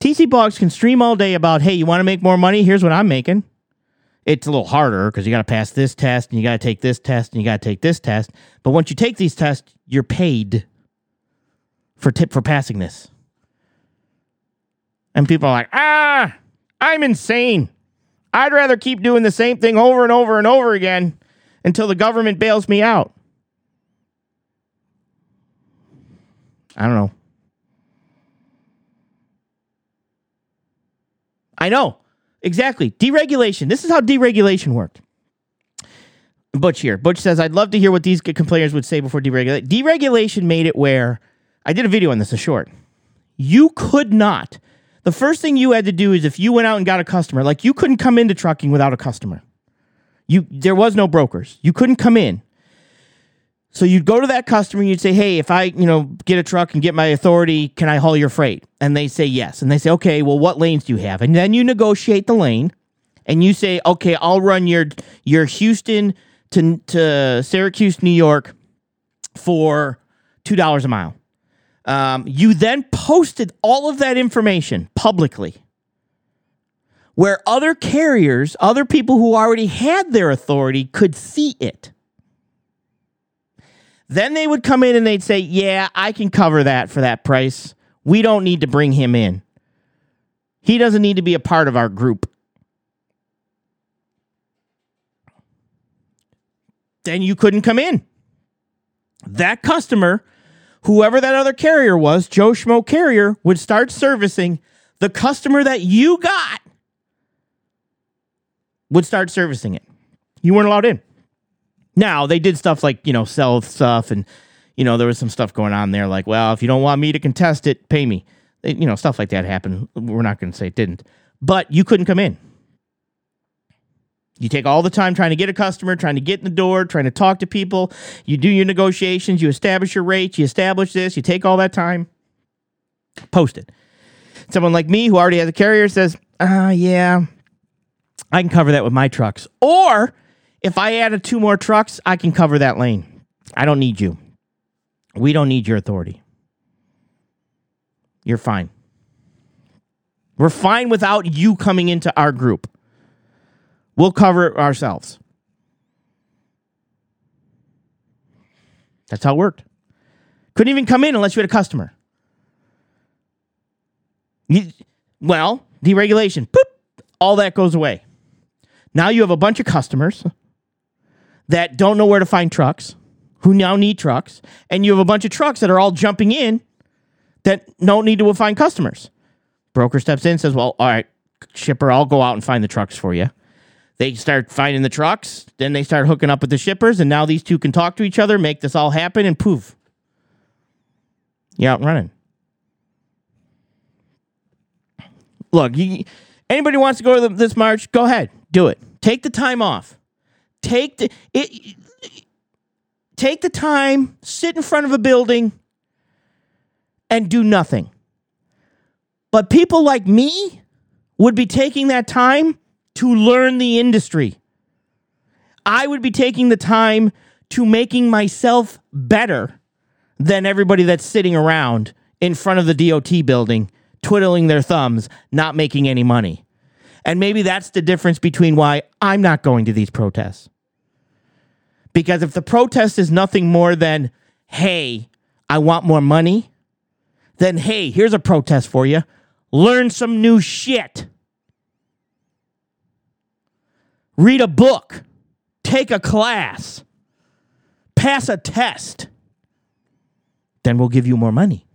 TC blogs can stream all day about, hey, you want to make more money? Here's what I'm making. It's a little harder because you got to pass this test and you got to take this test and you got to take this test. But once you take these tests, you're paid for tip for passing this. And people are like, ah, I'm insane. I'd rather keep doing the same thing over and over and over again until the government bails me out. I don't know. I know. Exactly. Deregulation. This is how deregulation worked. Butch here. Butch says, I'd love to hear what these complainers would say before deregulation. Deregulation made it where I did a video on this, a short. You could not. The first thing you had to do is if you went out and got a customer, like you couldn't come into trucking without a customer. You there was no brokers. You couldn't come in. So you'd go to that customer and you'd say, "Hey, if I, you know, get a truck and get my authority, can I haul your freight?" And they say yes. And they say, "Okay, well, what lanes do you have?" And then you negotiate the lane, and you say, "Okay, I'll run your your Houston to to Syracuse, New York, for two dollars a mile." Um, you then posted all of that information publicly, where other carriers, other people who already had their authority, could see it. Then they would come in and they'd say, Yeah, I can cover that for that price. We don't need to bring him in. He doesn't need to be a part of our group. Then you couldn't come in. That customer, whoever that other carrier was, Joe Schmo carrier, would start servicing the customer that you got, would start servicing it. You weren't allowed in. Now they did stuff like you know sell stuff and you know there was some stuff going on there like well if you don't want me to contest it pay me. You know stuff like that happened. We're not going to say it didn't. But you couldn't come in. You take all the time trying to get a customer trying to get in the door trying to talk to people. You do your negotiations you establish your rates you establish this you take all that time. Post it. Someone like me who already has a carrier says ah yeah I can cover that with my trucks. Or if I added two more trucks, I can cover that lane. I don't need you. We don't need your authority. You're fine. We're fine without you coming into our group. We'll cover it ourselves. That's how it worked. Couldn't even come in unless you had a customer. You, well, deregulation, boop, all that goes away. Now you have a bunch of customers that don't know where to find trucks, who now need trucks, and you have a bunch of trucks that are all jumping in that don't need to find customers. Broker steps in, says, Well, all right, shipper, I'll go out and find the trucks for you. They start finding the trucks, then they start hooking up with the shippers, and now these two can talk to each other, make this all happen, and poof, you're out running. Look, you, anybody wants to go to the, this march, go ahead, do it. Take the time off. Take the it. Take the time, sit in front of a building, and do nothing. But people like me would be taking that time to learn the industry. I would be taking the time to making myself better than everybody that's sitting around in front of the DOT building, twiddling their thumbs, not making any money. And maybe that's the difference between why I'm not going to these protests. Because if the protest is nothing more than, hey, I want more money, then hey, here's a protest for you. Learn some new shit. Read a book. Take a class. Pass a test. Then we'll give you more money.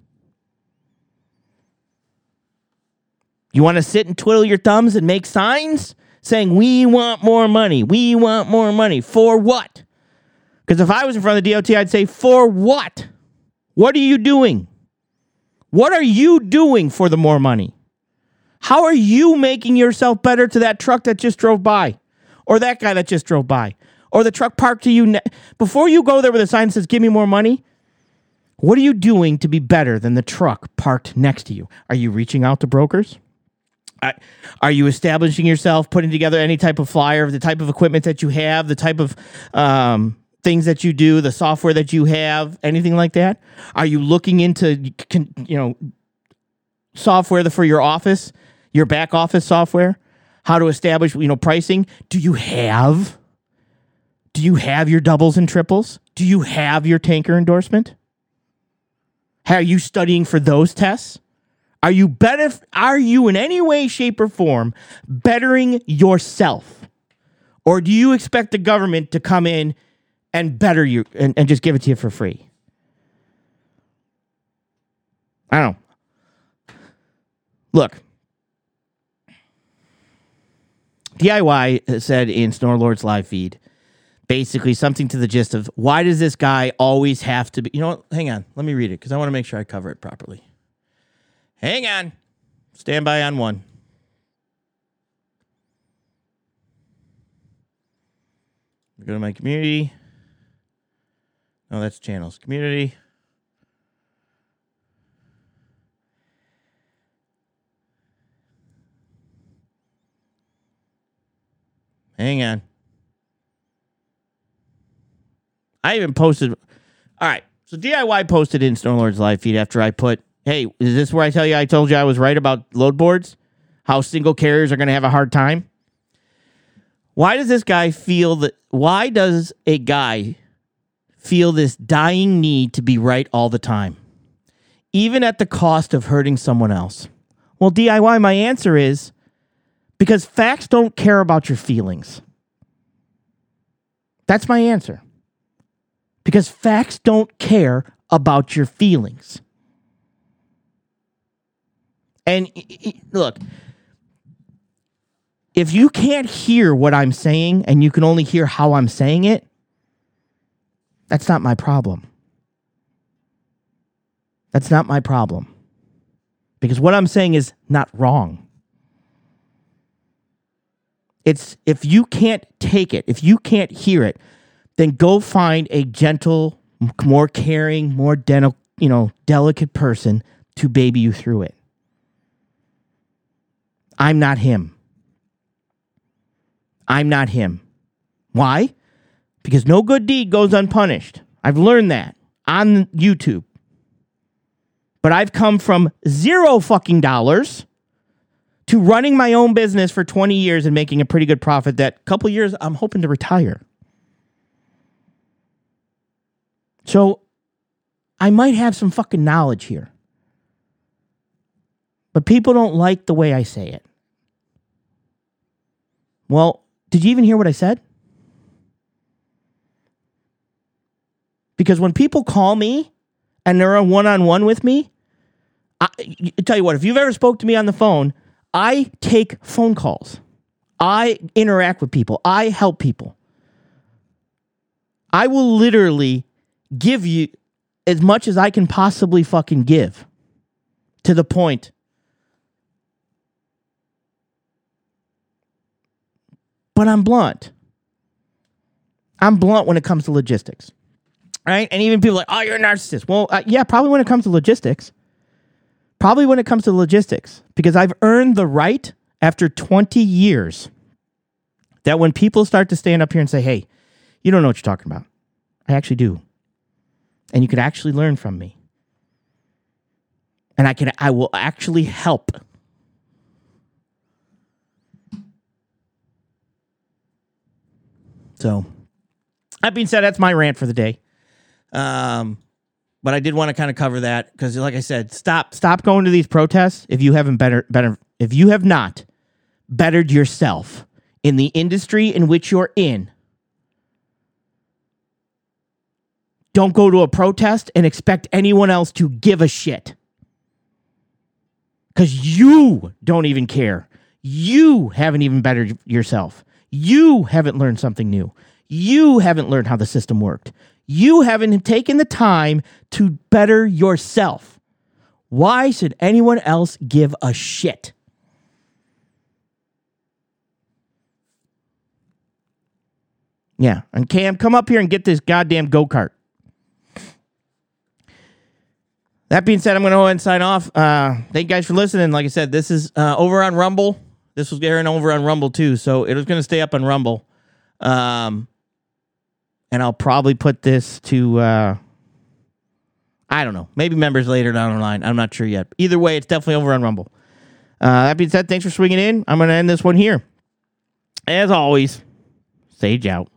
You want to sit and twiddle your thumbs and make signs saying, We want more money. We want more money. For what? Because if I was in front of the DOT, I'd say, For what? What are you doing? What are you doing for the more money? How are you making yourself better to that truck that just drove by? Or that guy that just drove by? Or the truck parked to you? Ne- Before you go there with a sign that says, Give me more money, what are you doing to be better than the truck parked next to you? Are you reaching out to brokers? Are you establishing yourself, putting together any type of flyer, the type of equipment that you have, the type of um, things that you do, the software that you have, anything like that? Are you looking into, you know, software for your office, your back office software? How to establish, you know, pricing? Do you have? Do you have your doubles and triples? Do you have your tanker endorsement? How Are you studying for those tests? Are you better? Are you in any way, shape, or form bettering yourself, or do you expect the government to come in and better you and, and just give it to you for free? I don't know. Look, DIY said in Snorlord's live feed basically something to the gist of why does this guy always have to be you know what hang on let me read it because i want to make sure i cover it properly hang on stand by on one go to my community no that's channels community hang on I even posted. All right. So DIY posted in Snorlord's live feed after I put, hey, is this where I tell you I told you I was right about load boards? How single carriers are going to have a hard time? Why does this guy feel that? Why does a guy feel this dying need to be right all the time, even at the cost of hurting someone else? Well, DIY, my answer is because facts don't care about your feelings. That's my answer because facts don't care about your feelings. And look, if you can't hear what I'm saying and you can only hear how I'm saying it, that's not my problem. That's not my problem. Because what I'm saying is not wrong. It's if you can't take it, if you can't hear it, then go find a gentle, more caring, more dental, you know, delicate person to baby you through it. I'm not him. I'm not him. Why? Because no good deed goes unpunished. I've learned that on YouTube. But I've come from zero fucking dollars to running my own business for 20 years and making a pretty good profit that couple years I'm hoping to retire. So I might have some fucking knowledge here. But people don't like the way I say it. Well, did you even hear what I said? Because when people call me and they're on one on one with me, I, I tell you what, if you've ever spoke to me on the phone, I take phone calls. I interact with people. I help people. I will literally give you as much as I can possibly fucking give to the point. But I'm blunt. I'm blunt when it comes to logistics. Right? And even people like, oh, you're a narcissist. Well, uh, yeah, probably when it comes to logistics. Probably when it comes to logistics, because I've earned the right after 20 years that when people start to stand up here and say, hey, you don't know what you're talking about, I actually do and you could actually learn from me. And I can I will actually help. So that being said, that's my rant for the day. Um, but I did want to kind of cover that because, like I said, stop stop going to these protests if you haven't better better if you have not bettered yourself in the industry in which you're in Don't go to a protest and expect anyone else to give a shit. Because you don't even care. You haven't even bettered yourself. You haven't learned something new. You haven't learned how the system worked. You haven't taken the time to better yourself. Why should anyone else give a shit? Yeah. And Cam, come up here and get this goddamn go kart. That being said, I'm going to go ahead and sign off. Uh, thank you guys for listening. Like I said, this is uh, over on Rumble. This was airing over on Rumble too, so it was going to stay up on Rumble. Um, and I'll probably put this to uh, I don't know, maybe members later down the line. I'm not sure yet. Either way, it's definitely over on Rumble. Uh, that being said, thanks for swinging in. I'm going to end this one here. As always, Sage out.